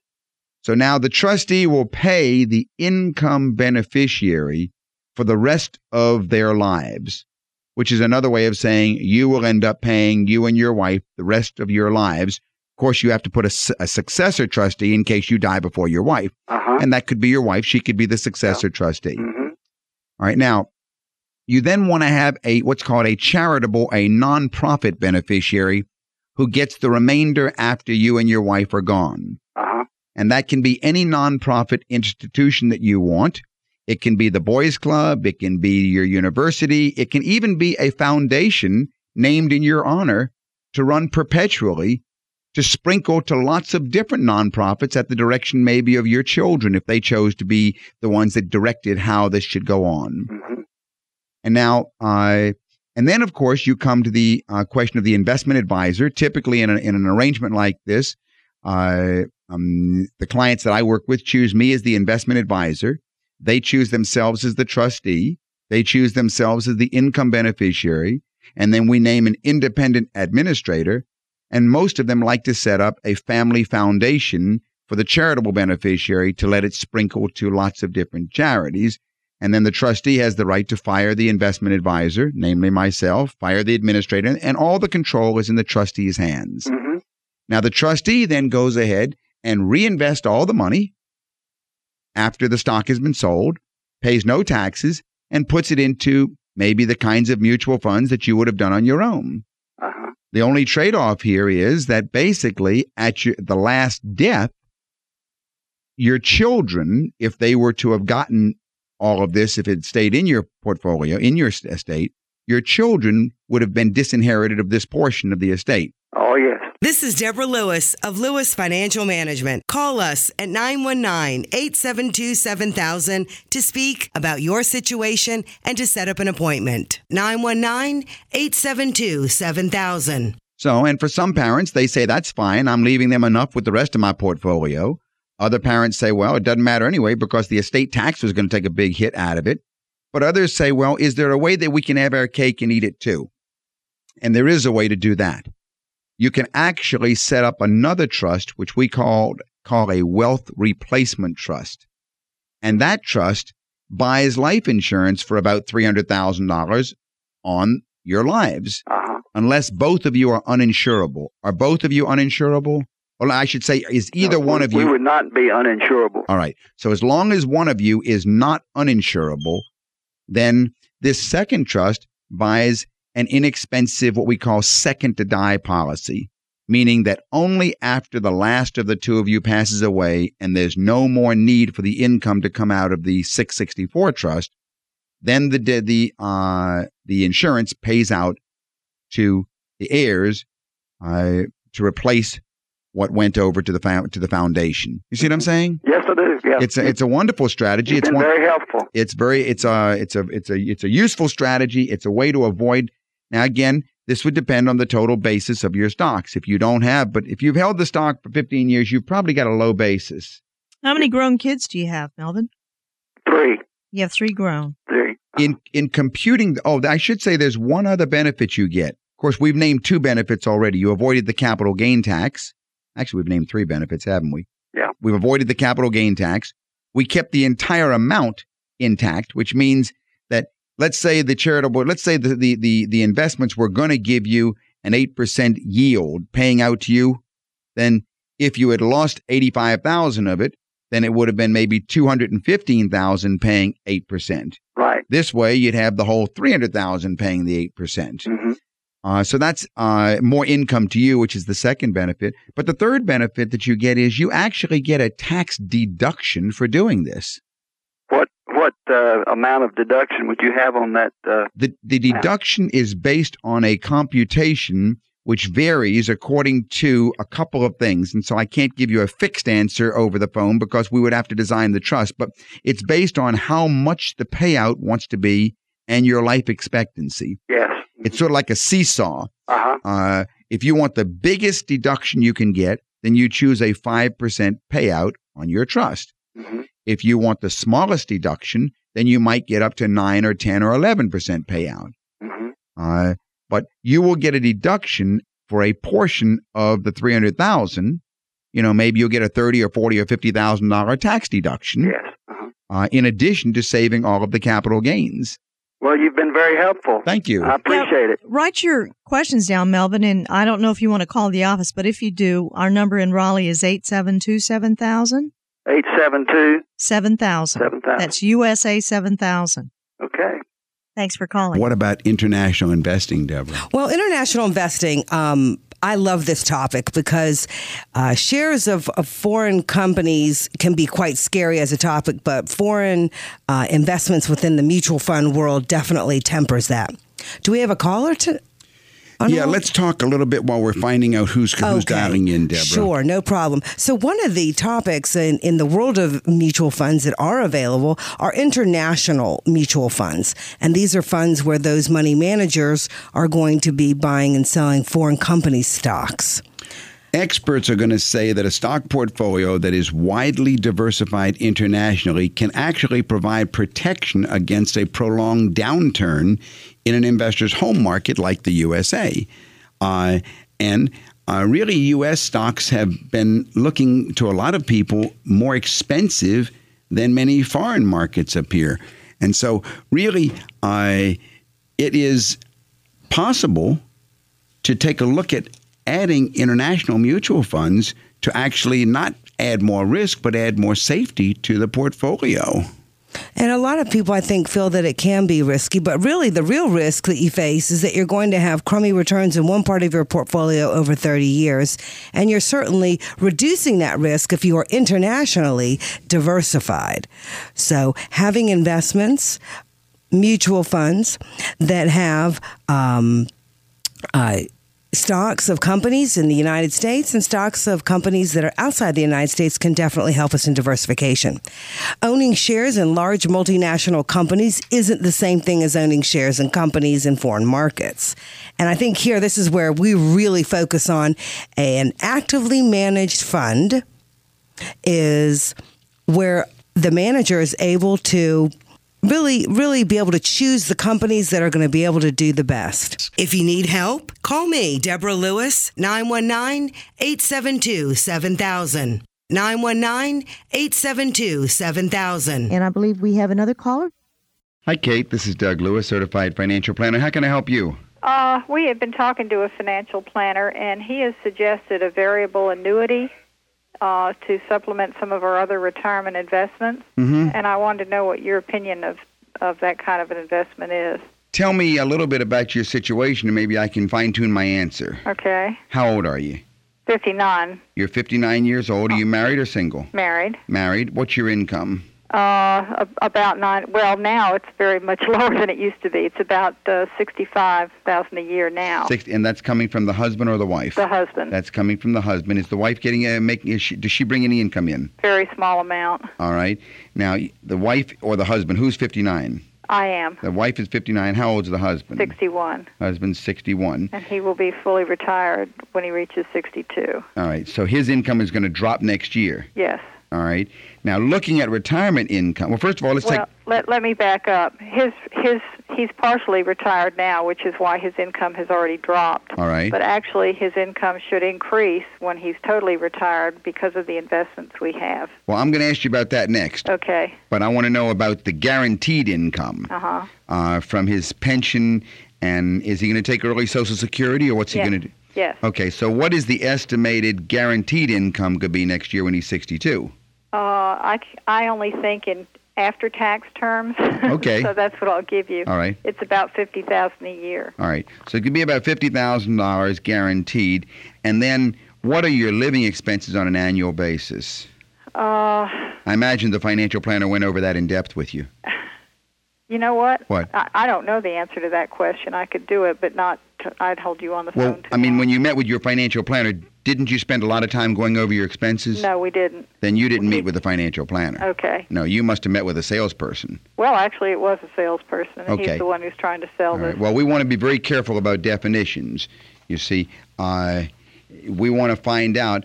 [SPEAKER 2] So now the trustee will pay the income beneficiary for the rest of their lives, which is another way of saying you will end up paying you and your wife the rest of your lives. Of course, you have to put a, a successor trustee in case you die before your wife,
[SPEAKER 7] Uh-huh.
[SPEAKER 2] and that could be your wife. She could be the successor trustee.
[SPEAKER 7] hmm
[SPEAKER 2] All right. Now, you then want to have a what's called a charitable, a nonprofit beneficiary who gets the remainder after you and your wife are gone.
[SPEAKER 7] Uh-huh.
[SPEAKER 2] And that can be any nonprofit institution that you want. It can be the Boys Club. It can be your university. It can even be a foundation named in your honor to run perpetually to sprinkle to lots of different nonprofits at the direction maybe of your children if they chose to be the ones that directed how this should go on.
[SPEAKER 7] hmm
[SPEAKER 2] And now, uh, and then of course you come to the uh, question of the investment advisor. Typically, in, a, in an arrangement like this, uh, um, the clients that I work with choose me as the investment advisor. They choose themselves as the trustee. They choose themselves as the income beneficiary, and then we name an independent administrator. And most of them like to set up a family foundation for the charitable beneficiary to let it sprinkle to lots of different charities. And then the trustee has the right to fire the investment advisor, namely myself, fire the administrator, and all the control is in the trustee's hands.
[SPEAKER 7] hmm
[SPEAKER 2] Now, the trustee then goes ahead and reinvest all the money after the stock has been sold, pays no taxes, and puts it into maybe the kinds of mutual funds that you would have done on your own. The only trade off here is that basically at your, the last death, your children, if they were to have gotten all of this, if it stayed in your portfolio, in your estate, your children would have been disinherited of this portion of the estate.
[SPEAKER 7] Oh, yes.
[SPEAKER 6] This is Deborah Lewis of Lewis Financial Management. Call us at 919 872 7000 to speak about your situation and to set up an appointment. 919 872 7000.
[SPEAKER 2] So, and for some parents, they say that's fine. I'm leaving them enough with the rest of my portfolio. Other parents say, well, it doesn't matter anyway because the estate tax was going to take a big hit out of it. But others say, well, is there a way that we can have our cake and eat it too? And there is a way to do that. You can actually set up another trust, which we call, call a wealth replacement trust. And that trust buys life insurance for about $300,000 on your lives
[SPEAKER 7] Uh-huh.
[SPEAKER 2] unless both of you are uninsurable. Are both of you uninsurable? Well, I should say, is either
[SPEAKER 7] No,
[SPEAKER 2] one
[SPEAKER 7] we-
[SPEAKER 2] of you.
[SPEAKER 7] We would not be uninsurable.
[SPEAKER 2] All right. So as long as one of you is not uninsurable, then this second trust buys an inexpensive, what we call second to die policy, meaning that only after the last of the two of you passes away and there's no more need for the income to come out of the 664 trust, then the the uh, the insurance pays out to the heirs uh, to replace what went over to the fo- to the foundation. You see what I'm saying?
[SPEAKER 7] Yes, I do. Yeah.
[SPEAKER 2] It's a, it's a wonderful strategy. It's one,
[SPEAKER 7] very helpful.
[SPEAKER 2] it's very it's a it's a it's a it's a useful strategy. It's a way to avoid. Now again, this would depend on the total basis of your stocks. If you don't have, but if you've held the stock for 15 years, you've probably got a low basis.
[SPEAKER 1] How many grown kids do you have, Melvin?
[SPEAKER 7] Three.
[SPEAKER 1] You have three grown.
[SPEAKER 7] Three.
[SPEAKER 2] In in computing, oh, I should say there's one other benefit you get. Of course, we've named two benefits already. You avoided the capital gain tax. Actually, we've named three benefits, haven't we?
[SPEAKER 7] Yeah.
[SPEAKER 2] We've avoided the capital gain tax. We kept the entire amount intact, which means that let's say the charitable, let's say the the the, the investments were going to give you an eight percent yield, paying out to you. Then, if you had lost eighty five thousand of it, then it would have been maybe two hundred and fifteen thousand paying eight percent.
[SPEAKER 7] Right.
[SPEAKER 2] This way, you'd have the whole three hundred thousand paying the eight percent.
[SPEAKER 7] hmm
[SPEAKER 2] Uh, so that's uh, more income to you, which is the second benefit. But the third benefit that you get is you actually get a tax deduction for doing this.
[SPEAKER 7] What uh, amount of deduction would you have on that? Uh,
[SPEAKER 2] The, the deduction is based on a computation which varies according to a couple of things. And so I can't give you a fixed answer over the phone because we would have to design the trust, but it's based on how much the payout wants to be and your life expectancy.
[SPEAKER 7] Yes.
[SPEAKER 2] It's sort of like a seesaw.
[SPEAKER 7] Uh-huh.
[SPEAKER 2] Uh, if you want the biggest deduction you can get, then you choose a 5% payout on your trust.
[SPEAKER 7] hmm
[SPEAKER 2] If you want the smallest deduction, then you might get up to 9 or 10 or 11% payout.
[SPEAKER 7] hmm
[SPEAKER 2] Uh, but you will get a deduction for a portion of the 300,000. You know, maybe you'll get a 30 or 40 or 50,000 dollar tax deduction
[SPEAKER 7] Yes. Uh-huh.
[SPEAKER 2] uh, in addition to saving all of the capital gains.
[SPEAKER 7] Well, you've been very helpful.
[SPEAKER 2] Thank you.
[SPEAKER 7] I appreciate it.
[SPEAKER 1] Write your questions down, Melvin, and I don't know if you want to call the office, but if you do, our number in Raleigh is 872 7000.
[SPEAKER 7] 872
[SPEAKER 1] 7000.
[SPEAKER 7] 7000.
[SPEAKER 1] That's USA 7000.
[SPEAKER 7] Okay.
[SPEAKER 1] Thanks for calling.
[SPEAKER 2] What about international investing, Deborah?
[SPEAKER 3] Well, international investing, um, I love this topic because uh, shares of, of foreign companies can be quite scary as a topic, but foreign uh, investments within the mutual fund world definitely tempers that. Do we have a caller to? On
[SPEAKER 2] Yeah, let's talk a little bit while we're finding out who's, who's
[SPEAKER 3] Okay.
[SPEAKER 2] dialing in, Deborah.
[SPEAKER 3] Sure, no problem. So, one of the topics in, in the world of mutual funds that are available are international mutual funds. And these are funds where those money managers are going to be buying and selling foreign company stocks.
[SPEAKER 2] Experts are going to say that a stock portfolio that is widely diversified internationally can actually provide protection against a prolonged downturn in an investor's home market like the USA. Uh, and uh, really, U.S. stocks have been looking to a lot of people more expensive than many foreign markets appear. And so, really, uh, it is possible to take a look at adding international mutual funds to actually not add more risk, but add more safety to the portfolio.
[SPEAKER 3] And a lot of people, I think, feel that it can be risky, but really the real risk that you face is that you're going to have crummy returns in one part of your portfolio over 30 years. And you're certainly reducing that risk if you are internationally diversified. So having investments, mutual funds that have, um, uh, stocks of companies in the United States and stocks of companies that are outside the United States can definitely help us in diversification. Owning shares in large multinational companies isn't the same thing as owning shares in companies in foreign markets. And I think here, this is where we really focus on an actively managed fund is where the manager is able to really, really be able to choose the companies that are going to be able to do the best.
[SPEAKER 6] If you need help, call me, Deborah Lewis, 919 872 7000. 919 872 7000.
[SPEAKER 4] And I believe we have another caller.
[SPEAKER 2] Hi, Kate. This is Doug Lewis, certified financial planner. How can I help you?
[SPEAKER 8] Uh, we have been talking to a financial planner, and he has suggested a variable annuity uh, to supplement some of our other retirement investments.
[SPEAKER 2] Mm-hmm.
[SPEAKER 8] And I wanted to know what your opinion of, of that kind of an investment is.
[SPEAKER 2] Tell me a little bit about your situation, and maybe I can fine tune my answer.
[SPEAKER 8] Okay.
[SPEAKER 2] How old are you?
[SPEAKER 8] 59,
[SPEAKER 2] You're 59 years old. Are you married or single?
[SPEAKER 8] married.
[SPEAKER 2] Married. What's your income?
[SPEAKER 8] Uh, about nine. Well, now it's very much lower than it used to be. It's about uh, sixty-five thousand a year now.
[SPEAKER 2] Six, and that's coming from the husband or the wife?
[SPEAKER 8] The husband,
[SPEAKER 2] That's coming from the husband. Is the wife getting a making? Is she, does she bring any income in?
[SPEAKER 8] very small amount.
[SPEAKER 2] All right. Now, the wife or the husband, who's 59?
[SPEAKER 8] I am
[SPEAKER 2] The wife is 59. How old is the husband?
[SPEAKER 8] sixty-one,
[SPEAKER 2] Husband's 61.
[SPEAKER 8] and he will be fully retired when he reaches sixty-two.
[SPEAKER 2] All right. So his income is going to drop next year.
[SPEAKER 8] Yes.
[SPEAKER 2] All right. Now, looking at retirement income. Well, first of all, let's
[SPEAKER 8] Well, let let me back up. His his he's partially retired now, which is why his income has already dropped.
[SPEAKER 2] All right.
[SPEAKER 8] But actually, his income should increase when he's totally retired because of the investments we have.
[SPEAKER 2] Well, I'm going to ask you about that next.
[SPEAKER 8] Okay.
[SPEAKER 2] But I want to know about the guaranteed income
[SPEAKER 8] Uh huh.
[SPEAKER 2] uh, from his pension. And is he going to take early Social Security, or what's he going to do?
[SPEAKER 8] Yes.
[SPEAKER 2] Okay. So, what is the estimated guaranteed income could be next year when he's 62?
[SPEAKER 8] Uh, I I only think in after tax terms.
[SPEAKER 2] Okay.
[SPEAKER 8] so that's what I'll give you.
[SPEAKER 2] All right.
[SPEAKER 8] It's about fifty thousand a year.
[SPEAKER 2] All right. So it could be about fifty thousand dollars guaranteed. And then, what are your living expenses on an annual basis?
[SPEAKER 8] Uh,
[SPEAKER 2] I imagine the financial planner went over that in depth with you.
[SPEAKER 8] you know what?
[SPEAKER 2] What?
[SPEAKER 8] I, I don't know the answer to that question. I could do it, but not I'd hold you on the
[SPEAKER 2] Well,
[SPEAKER 8] phone.
[SPEAKER 2] I mean, when you met with your financial planner, didn't you spend a lot of time going over your expenses?
[SPEAKER 8] no, we didn't.
[SPEAKER 2] Then you didn't meet with a financial planner.
[SPEAKER 8] Okay.
[SPEAKER 2] No, you must have met with a salesperson.
[SPEAKER 8] Well, actually, it was a salesperson, and
[SPEAKER 2] Okay.
[SPEAKER 8] he's the one who's trying to sell
[SPEAKER 2] All
[SPEAKER 8] this.
[SPEAKER 2] right. Well, we want to be very careful about definitions. You see, uh, we want to find out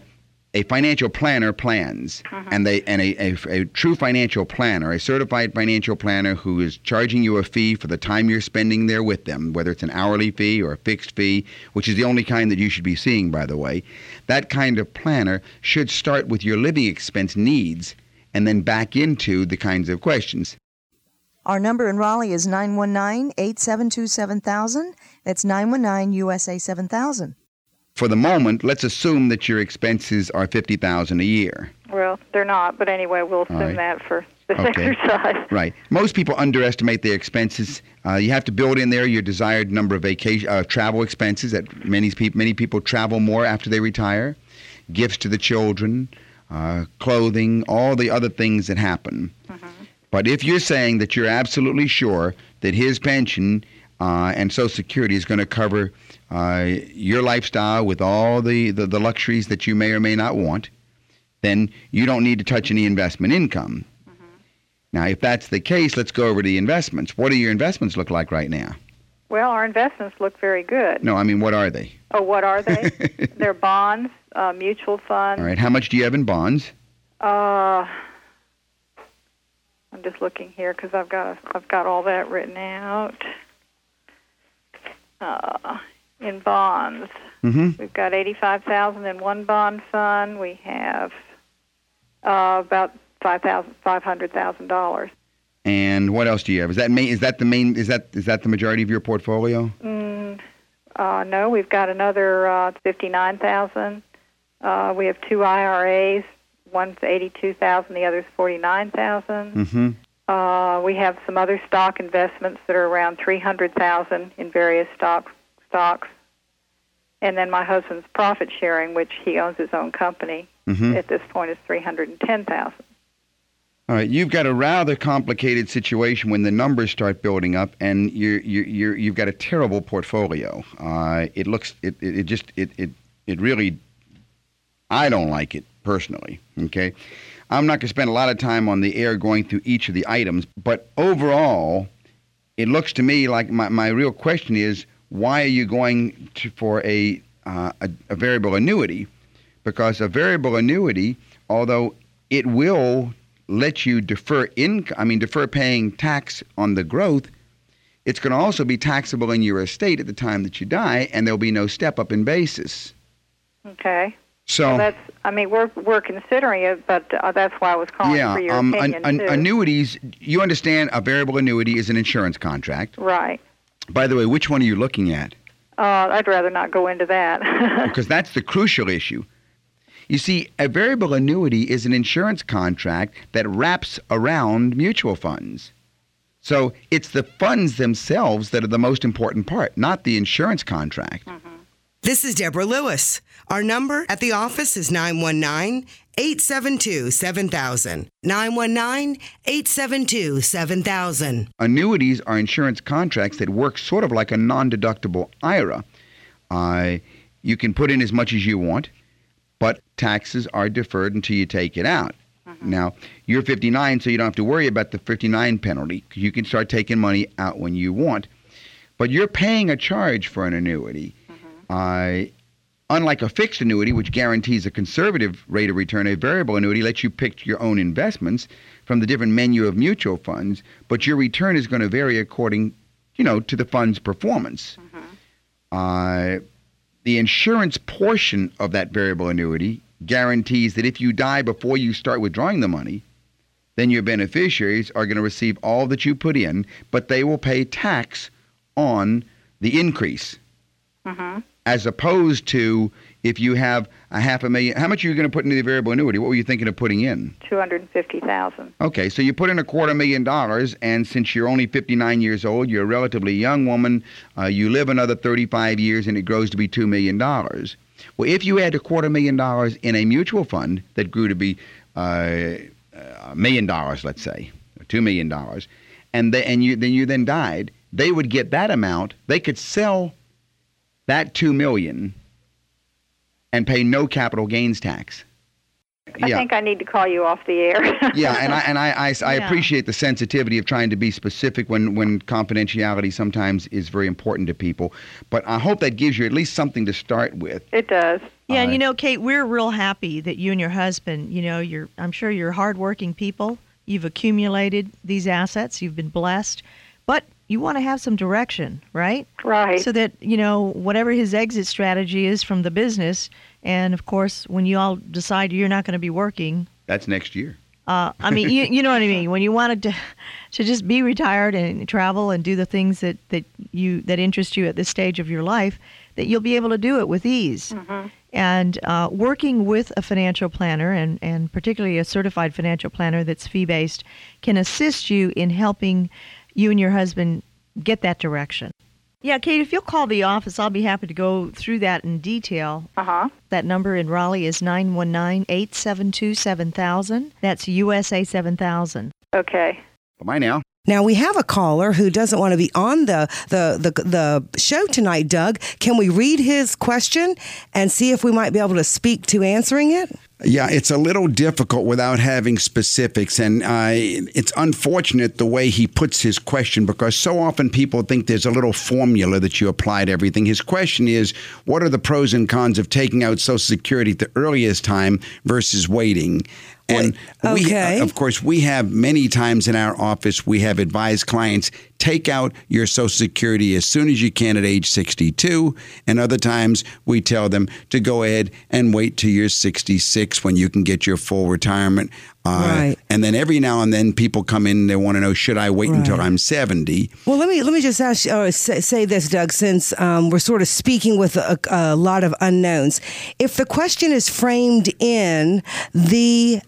[SPEAKER 2] a financial planner plans, uh-huh. and they and a, a, a true financial planner, a certified financial planner who is charging you a fee for the time you're spending there with them, whether it's an hourly fee or a fixed fee, which is the only kind that you should be seeing, by the way. That kind of planner should start with your living expense needs and then back into the kinds of questions.
[SPEAKER 4] Our number in Raleigh is 919 872 7000. That's 919 USA 7000.
[SPEAKER 2] For the moment, let's assume that your expenses are fifty thousand a year.
[SPEAKER 8] Well, they're not, but anyway, we'll assume
[SPEAKER 2] right.
[SPEAKER 8] that for this
[SPEAKER 2] Okay.
[SPEAKER 8] exercise.
[SPEAKER 2] Right. Most people underestimate their expenses. Uh, you have to build in there your desired number of vacation uh, travel expenses. That many people many people travel more after they retire. Gifts to the children, uh, clothing, all the other things that happen. But if you're saying that you're absolutely sure that his pension uh, and Social Security is going to cover uh, your lifestyle with all the, the, the luxuries that you may or may not want, then you don't need to touch any investment income. Now, if that's the case, let's go over to the investments. What do your investments look like right now?
[SPEAKER 8] Well, our investments look very good.
[SPEAKER 2] No, I mean, what are they?
[SPEAKER 8] Oh, what are they? They're bonds, uh, mutual funds.
[SPEAKER 2] All right. How much do you have in bonds?
[SPEAKER 8] Uh, I'm just looking here because I've got I've got all that written out. Uh, in bonds,
[SPEAKER 2] Mm-hmm.
[SPEAKER 8] we've got eighty-five thousand in one bond fund. We have uh, about five thousand five hundred thousand dollars.
[SPEAKER 2] And what else do you have? Is that main? Is that the main? Is that is that the majority of your portfolio?
[SPEAKER 8] Mm, uh, no, we've got another uh, fifty-nine thousand. Uh, we have two IRAs. One's eighty-two thousand. The other's forty-nine thousand.
[SPEAKER 2] Mm-hmm.
[SPEAKER 8] Uh, we have some other stock investments that are around 300,000 in various stock stocks. And then my husband's profit sharing, which he owns his own company,
[SPEAKER 2] Mm-hmm.
[SPEAKER 8] at this point is 310,000.
[SPEAKER 2] All right, you've got a rather complicated situation when the numbers start building up, and you're, you're, you're, you've got a terrible portfolio. Uh, it looks, it, it, it just, it, it, it really, I don't like it personally. Okay, I'm not going to spend a lot of time on the air going through each of the items, but overall, it looks to me like my, my real question is why are you going to, for a, uh, a, a variable annuity? Because a variable annuity, although it will let you defer income, I mean, defer paying tax on the growth, it's going to also be taxable in your estate at the time that you die, and there'll be no step up in basis.
[SPEAKER 8] Okay.
[SPEAKER 2] So,
[SPEAKER 8] Well, that's, I mean, we're, we're considering it, but uh, that's why I was calling
[SPEAKER 2] yeah,
[SPEAKER 8] for your
[SPEAKER 2] um, an,
[SPEAKER 8] opinion,
[SPEAKER 2] an,
[SPEAKER 8] too.
[SPEAKER 2] annuities, you understand a variable annuity is an insurance contract.
[SPEAKER 8] right.
[SPEAKER 2] By the way, which one are you looking at?
[SPEAKER 8] Uh, I'd rather not go into that.
[SPEAKER 2] because that's the crucial issue. You see, a variable annuity is an insurance contract that wraps around mutual funds. So it's the funds themselves that are the most important part, not the insurance contract.
[SPEAKER 6] This is Deborah Lewis. Our number at the office is 919 872 7000. 919 872 7000.
[SPEAKER 2] Annuities are insurance contracts that work sort of like a non deductible IRA. Uh, you can put in as much as you want, but taxes are deferred until you take it out. Now, you're 59, so you don't have to worry about the 59 penalty. 'cause You can start taking money out when you want. But you're paying a charge for an annuity. Uh, unlike a fixed annuity, which guarantees a conservative rate of return, a variable annuity lets you pick your own investments from the different menu of mutual funds, but your return is going to vary according, you know, to the fund's performance. Uh, the insurance portion of that variable annuity guarantees that if you die before you start withdrawing the money, then your beneficiaries are going to receive all that you put in, but they will pay tax on the increase. As opposed to if you have a half a million, how much are you going to put into the variable annuity? What were you thinking of putting in?
[SPEAKER 8] 250000
[SPEAKER 2] Okay, so you put in a quarter million dollars, and since you're only 59 years old, you're a relatively young woman, uh, you live another 35 years, and it grows to be $2 million. Well, if you had a quarter million dollars in a mutual fund that grew to be uh, a million dollars, let's say, $2 million, and, they, and you, then you then died, they would get that amount. They could sell that two million and pay no capital gains tax.
[SPEAKER 8] I think I need to call you off the air.
[SPEAKER 2] yeah, and I and I, I, I
[SPEAKER 8] Yeah.
[SPEAKER 2] appreciate the sensitivity of trying to be specific when when confidentiality sometimes is very important to people. But I hope that gives you at least something to start with.
[SPEAKER 8] It does.
[SPEAKER 4] Yeah, and
[SPEAKER 2] Uh,
[SPEAKER 4] you know, Kate, we're real happy that you and your husband, you know, you're I'm sure you're hardworking people. You've accumulated these assets, you've been blessed, but you want to have some direction, right?
[SPEAKER 8] Right.
[SPEAKER 4] So that, you know, whatever his exit strategy is from the business, and of course, when you all decide you're not going to be working,
[SPEAKER 2] That's next year.
[SPEAKER 4] uh, I mean, you, you know what I mean. When you wanted to, to just be retired and travel and do the things that, that you that interest you at this stage of your life, that you'll be able to do it with ease. And uh, working with a financial planner, and, and particularly a certified financial planner that's fee based, can assist you in helping you and your husband get that direction. Yeah, Kate, if you'll call the office, I'll be happy to go through that in detail.
[SPEAKER 8] Uh huh.
[SPEAKER 4] That number in Raleigh is 919 872 7000. That's USA 7000.
[SPEAKER 8] Okay.
[SPEAKER 2] Bye now.
[SPEAKER 3] Now we have a caller who doesn't want to be on the, the the the show tonight, Doug. Can we read his question and see if we might be able to speak to answering it?
[SPEAKER 2] Yeah, it's a little difficult without having specifics, and uh, it's unfortunate the way he puts his question because so often people think there's a little formula that you apply to everything. His question is, what are the pros and cons of taking out Social Security at the earliest time versus waiting? And we,
[SPEAKER 3] okay.
[SPEAKER 2] of course, we have many times in our office, we have advised clients take out your Social Security as soon as you can at age 62. And other times we tell them to go ahead and wait till you're 66 when you can get your full retirement. Uh,
[SPEAKER 3] Right.
[SPEAKER 2] And then every now and then people come in and they want to know, should I wait until I'm 70?
[SPEAKER 3] Well, let me let me just ask uh, say, say this, Doug. Since um, we're sort of speaking with a, a lot of unknowns, if the question is framed in the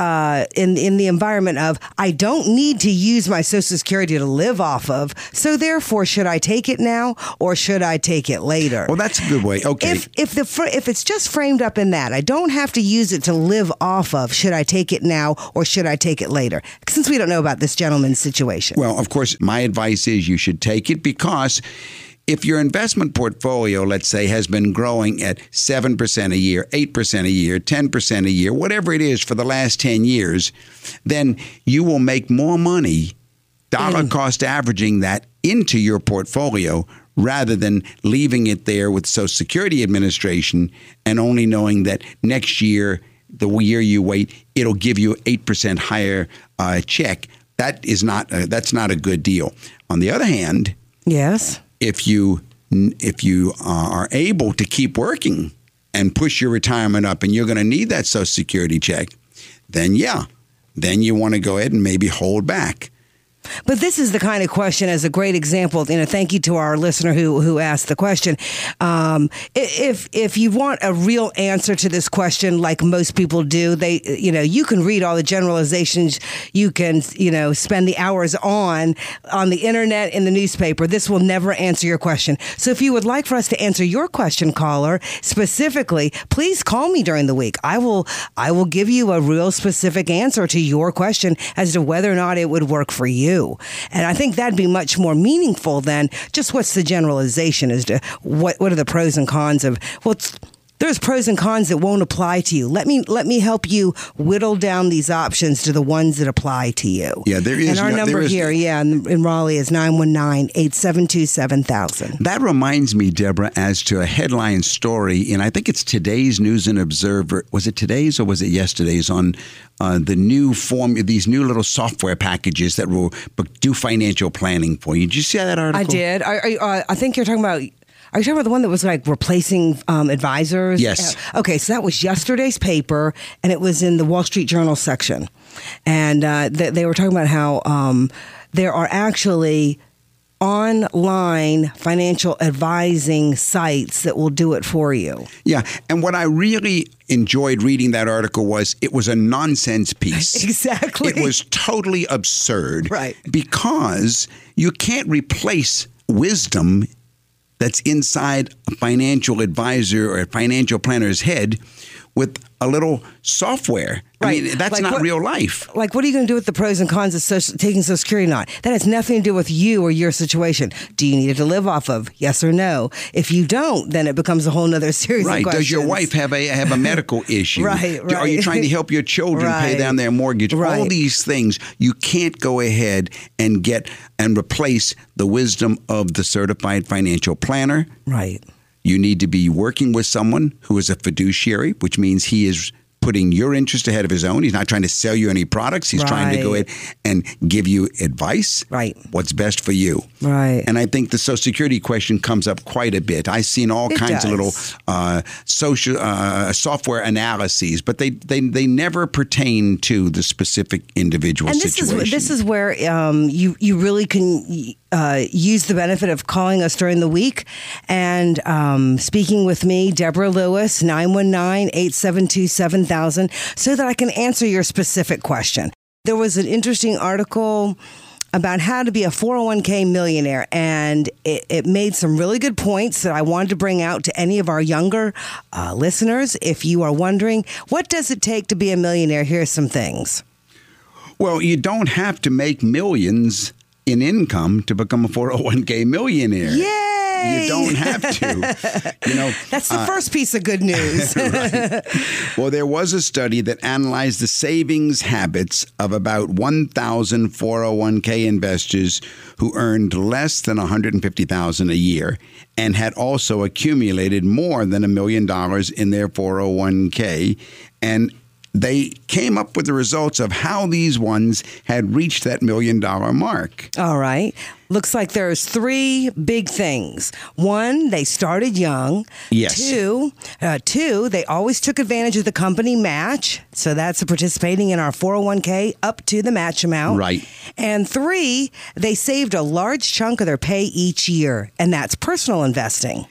[SPEAKER 3] uh, in in the environment of I don't need to use my Social Security to live off of, so therefore, should I take it now or should I take it later?
[SPEAKER 2] Well, that's a good way. Okay.
[SPEAKER 3] If if the fr- if it's just framed up in that, I don't have to use it to live off of. Should I take it now or should I take it later? Since we don't know about this gentleman's situation.
[SPEAKER 2] Well, of course, my advice is you should take it because if your investment portfolio, let's say, has been growing at 7% a year, 8% a year, 10% a year, whatever it is for the last 10 years, then you will make more money dollar cost averaging that into your portfolio rather than leaving it there with Social Security Administration and only knowing that next year, the year you wait, it'll give you 8% higher uh, check. That is not a, that's not a good deal. On the other hand,
[SPEAKER 3] yes.
[SPEAKER 2] If you if you uh, are able to keep working and push your retirement up and you're going to need that social security check then yeah then you want to go ahead and maybe hold back
[SPEAKER 3] But this is the kind of question, as a great example. You know, thank you to our listener who who asked the question. Um, if if you want a real answer to this question, like most people do, they you know you can read all the generalizations. You can you know spend the hours on on the internet in the newspaper. This will never answer your question. So if you would like for us to answer your question, caller specifically, please call me during the week. I will I will give you a real specific answer to your question as to whether or not it would work for you. And I think that'd be much more meaningful than just what's the generalization as to what what are the pros and cons of well there's pros and cons that won't apply to you. Let me let me help you whittle down these options to the ones that apply to you.
[SPEAKER 2] Yeah, there is
[SPEAKER 3] And our
[SPEAKER 2] no-
[SPEAKER 3] number
[SPEAKER 2] is-
[SPEAKER 3] here, yeah, in, in Raleigh is 919-872-7000.
[SPEAKER 2] that reminds me deborah as to a headline story and i think it's today's news and observer was it today's or was it yesterday's on uh, the new form these new little software packages that will do financial planning for you did you see that article
[SPEAKER 3] I did. I, I, uh, I think you're talking about. Are you talking about the one that was like replacing um, advisors?
[SPEAKER 2] Yes.
[SPEAKER 3] Okay, so that was yesterday's paper, and it was in the Wall Street Journal section, and uh, they, they were talking about how um, there are actually online financial advising sites that will do it for you.
[SPEAKER 2] Yeah, and what I really enjoyed reading that article was it was a nonsense piece.
[SPEAKER 3] Exactly.
[SPEAKER 2] It was totally absurd.
[SPEAKER 3] Right.
[SPEAKER 2] Because you can't replace wisdom that's inside a financial advisor or a financial planner's head with a little software. I
[SPEAKER 3] Right.
[SPEAKER 2] mean, that's
[SPEAKER 3] Like
[SPEAKER 2] not
[SPEAKER 3] what-
[SPEAKER 2] real life.
[SPEAKER 3] Like, what are you going to do with the pros and cons of social, taking Social Security or not? That has nothing to do with you or your situation. Do you need it to live off of? Yes or no? If you don't, then it becomes a whole nother series
[SPEAKER 2] Right. Does your wife have a have a medical issue?
[SPEAKER 3] Right,
[SPEAKER 2] Do- Are you trying to help your children pay down their mortgage?
[SPEAKER 3] Right.
[SPEAKER 2] All these things you can't go ahead and get and replace the wisdom of the certified financial planner.
[SPEAKER 3] Right.
[SPEAKER 2] You need to be working with someone who is a fiduciary, which means he is putting your interest ahead of his own. He's not trying to sell you any products. He's trying to go
[SPEAKER 3] Right.
[SPEAKER 2] ahead and give you advice.
[SPEAKER 3] Right.
[SPEAKER 2] What's best for you.
[SPEAKER 3] Right.
[SPEAKER 2] And I think the Social Security question comes up quite a bit. I've seen all
[SPEAKER 3] It
[SPEAKER 2] kinds of little uh, social uh, software analyses, but they, they they never pertain to the specific individual
[SPEAKER 3] and this
[SPEAKER 2] situation.
[SPEAKER 3] is this is where um, you you really can uh, use the benefit of calling us during the week and um, speaking with me, Deborah Lewis, 919-872-7000, so that I can answer your specific question. There was an interesting article about how to be a 401k millionaire, and it, it made some really good points that I wanted to bring out to any of our younger uh, listeners. If you are wondering, what does it take to be a millionaire? Here's some things.
[SPEAKER 2] Well, you don't have to make millions in income to become a 401k millionaire.
[SPEAKER 3] Yay!
[SPEAKER 2] You don't have to. You know,
[SPEAKER 3] That's the
[SPEAKER 2] uh,
[SPEAKER 3] first piece of good news.
[SPEAKER 2] Well, there was a study that analyzed the savings habits of about 1,000 401k investors who earned less than 150,000 a year and had also accumulated more than a million dollars in their 401k and they came up with the results of how these ones had reached that million dollar mark.
[SPEAKER 3] All right. Looks like there's three big things. One, they started young.
[SPEAKER 2] Yes.
[SPEAKER 3] Two, uh, two, they always took advantage of the company match. So that's participating in our 401k up to the match amount.
[SPEAKER 2] Right.
[SPEAKER 3] And three, they saved a large chunk of their pay each year, and that's personal investing.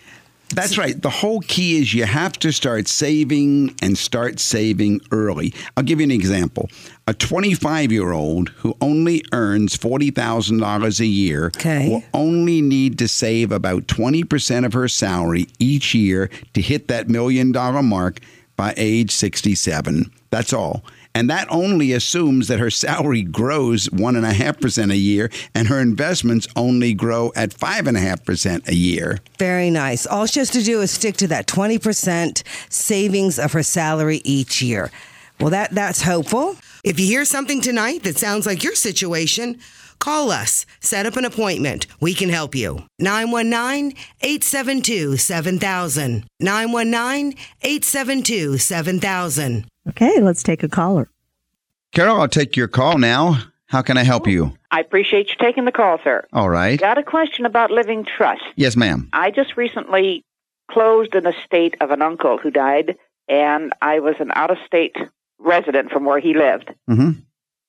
[SPEAKER 2] That's right. The whole key is you have to start saving and start saving early. I'll give you an example. A 25 year old who only earns $40,000 a year
[SPEAKER 3] Okay.
[SPEAKER 2] will only need to save about 20% of her salary each year to hit that million dollar mark by age 67. That's all. And that only assumes that her salary grows 1.5% a year and her investments only grow at 5.5% a year.
[SPEAKER 3] Very nice. All she has to do is stick to that 20% savings of her salary each year. Well, that, that's hopeful.
[SPEAKER 6] If you hear something tonight that sounds like your situation, call us. Set up an appointment. We can help you. 919 872 7000. 919 872 7000.
[SPEAKER 4] Okay, let's take a caller.
[SPEAKER 2] Carol, I'll take your call now. How can I help you?
[SPEAKER 9] I appreciate you taking the call, sir.
[SPEAKER 2] All right.
[SPEAKER 9] Got a question about living trust.
[SPEAKER 2] Yes, ma'am.
[SPEAKER 9] I just recently closed an estate of an uncle who died, and I was an out of state resident from where he lived.
[SPEAKER 2] hmm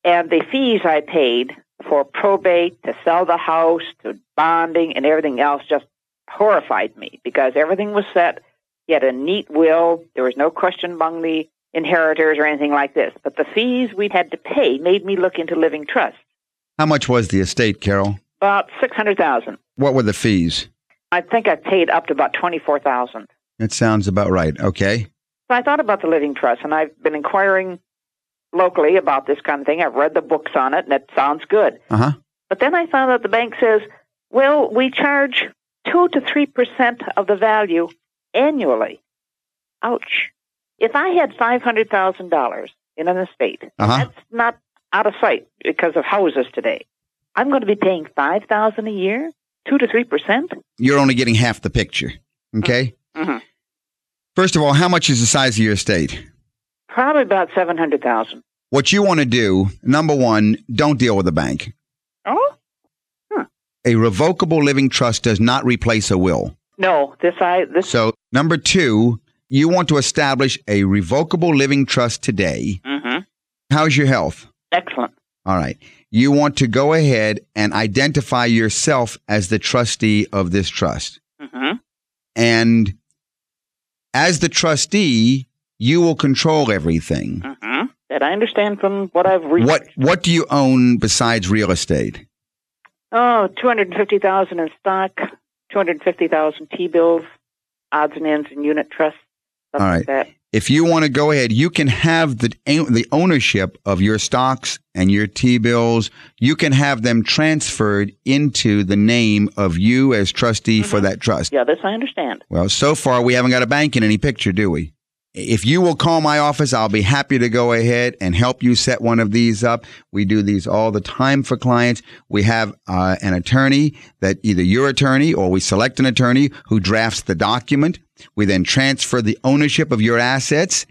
[SPEAKER 9] And the fees I paid for probate, to sell the house, to bonding, and everything else just horrified me because everything was set. He had a neat will. There was no question among the inheritors or anything like this. But the fees we had to pay made me look into living trusts.
[SPEAKER 2] How much was the estate, Carol?
[SPEAKER 9] About six hundred thousand.
[SPEAKER 2] What were the fees?
[SPEAKER 9] I think I paid up to about twenty four thousand.
[SPEAKER 2] That sounds about right. Okay.
[SPEAKER 9] So I thought about the living trust, and I've been inquiring locally about this kind of thing. I've read the books on it, and it sounds good.
[SPEAKER 2] Uh huh.
[SPEAKER 9] But then I found out the bank says, well, we charge two to three percent of the value annually. Ouch! If I had five hundred thousand dollars in an estate,
[SPEAKER 2] Uh-huh.
[SPEAKER 9] that's not out of sight because of houses today. I'm going to be paying five thousand a year, two to three percent.
[SPEAKER 2] You're only getting half the picture. Okay.
[SPEAKER 9] Mm-hmm.
[SPEAKER 2] First of all, how much is the size of your estate?
[SPEAKER 9] Probably about seven hundred thousand.
[SPEAKER 2] What you want to do, number one, don't deal with the bank.
[SPEAKER 9] Oh
[SPEAKER 2] A revocable living trust does not replace a will.
[SPEAKER 9] no! This I this.
[SPEAKER 2] So, number two, you want to establish a revocable living trust today.
[SPEAKER 9] hmm
[SPEAKER 2] How's your health?
[SPEAKER 9] Excellent.
[SPEAKER 2] All right. You want to go ahead and identify yourself as the trustee of this trust.
[SPEAKER 9] hmm
[SPEAKER 2] And as the trustee, you will control everything.
[SPEAKER 9] hmm That I understand from what I've read.
[SPEAKER 2] What what do you own besides real estate?
[SPEAKER 9] Oh, two hundred fifty thousand in stock, two hundred fifty thousand T bills, odds and ends and unit trusts,
[SPEAKER 2] All
[SPEAKER 9] like that.
[SPEAKER 2] if you want to go ahead, you can have the the ownership of your stocks and your T bills. You can have them transferred into the name of you as trustee for that trust.
[SPEAKER 9] Yeah, this I understand.
[SPEAKER 2] Well, so far we haven't got a bank in any picture, do we? If you will call my office, I'll be happy to go ahead and help you set one of these up. We do these all the time for clients. We have uh, an attorney that either your attorney or we select an attorney who drafts the document. We then transfer the ownership of your assets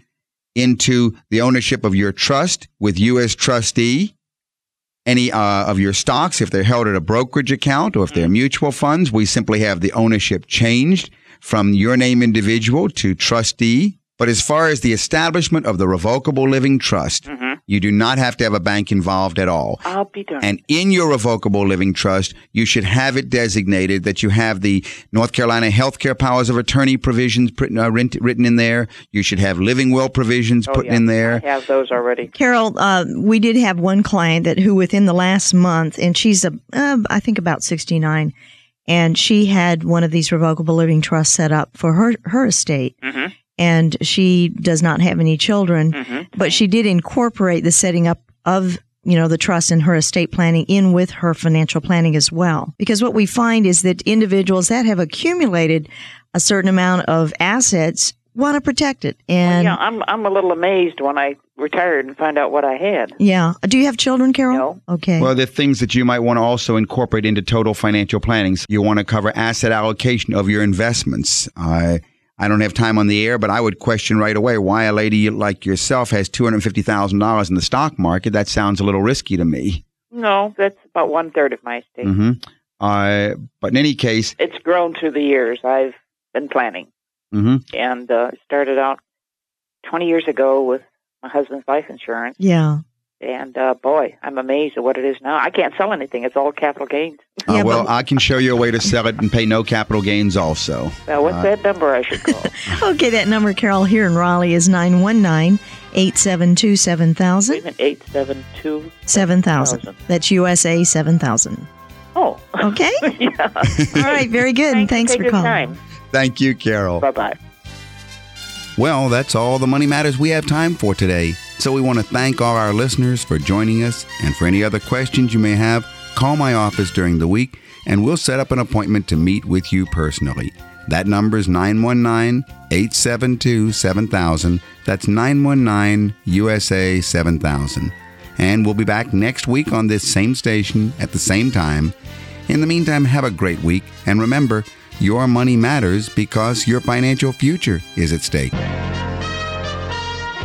[SPEAKER 2] into the ownership of your trust with you as trustee. Any uh, of your stocks, if they're held at a brokerage account or if they're mutual funds, we simply have the ownership changed from your name individual to trustee. But as far as the establishment of the revocable living trust, you do not have to have a bank involved at all.
[SPEAKER 9] I'll be darned.
[SPEAKER 2] And in your revocable living trust, you should have it designated that you have the North Carolina healthcare powers of attorney provisions put- uh, written written in there. You should have living will provisions
[SPEAKER 9] oh,
[SPEAKER 2] put
[SPEAKER 9] yeah,
[SPEAKER 2] in there.
[SPEAKER 9] I have those already.
[SPEAKER 4] Carol, uh, we did have one client that who within the last month, and she's a, uh, I think about 69, and she had one of these revocable living trusts set up for her, her estate.
[SPEAKER 9] Mm-hmm.
[SPEAKER 4] And she does not have any children,
[SPEAKER 9] Mm-hmm.
[SPEAKER 4] but she did incorporate the setting up of you know the trust and her estate planning in with her financial planning as well because what we find is that individuals that have accumulated a certain amount of assets want to protect it and
[SPEAKER 9] yeah, I'm I'm a little amazed when I retired and find out what I had.
[SPEAKER 4] Yeah. Do you have children, Carol?
[SPEAKER 9] No.
[SPEAKER 4] Okay.
[SPEAKER 2] Well, the things that you might want to also incorporate into total financial planning. So you want to cover asset allocation of your investments. I I don't have time on the air, but I would question right away why a lady like yourself has two hundred fifty thousand dollars in the stock market. That sounds a little risky to me.
[SPEAKER 9] No, that's about one third of my estate.
[SPEAKER 2] hmm Uh, but in any case,
[SPEAKER 9] It's grown through the years. I've been planning
[SPEAKER 2] hmm
[SPEAKER 9] and uh, started out 20 years ago with my husband's life insurance.
[SPEAKER 4] yeah.
[SPEAKER 9] And uh, boy, I'm amazed at what it is now. I can't sell anything; it's all capital gains.
[SPEAKER 2] uh,
[SPEAKER 4] Yeah,
[SPEAKER 2] well,
[SPEAKER 4] but-
[SPEAKER 2] I can show you a way to sell it and pay no capital gains. Also,
[SPEAKER 9] Now, what's that number I should call?
[SPEAKER 4] Okay, that number, Carol, here in Raleigh is 919 872 7000.
[SPEAKER 9] Wait a minute, eight seven two.
[SPEAKER 4] 7000. That's USA 7000.
[SPEAKER 9] Oh,
[SPEAKER 4] Okay?
[SPEAKER 9] yeah.
[SPEAKER 4] All right, very good. thanks
[SPEAKER 9] Thanks
[SPEAKER 4] for
[SPEAKER 9] your
[SPEAKER 4] calling.
[SPEAKER 9] time.
[SPEAKER 2] thank you, Carol.
[SPEAKER 9] Bye bye.
[SPEAKER 2] Well, that's all the money matters we have time for today. So we want to thank all our listeners for joining us. And for any other questions you may have, call my office during the week and we'll set up an appointment to meet with you personally. That number is 919 872 7000. That's 919 USA 7000. And we'll be back next week on this same station at the same time. In the meantime, have a great week. And remember, your money matters because your financial future is at stake.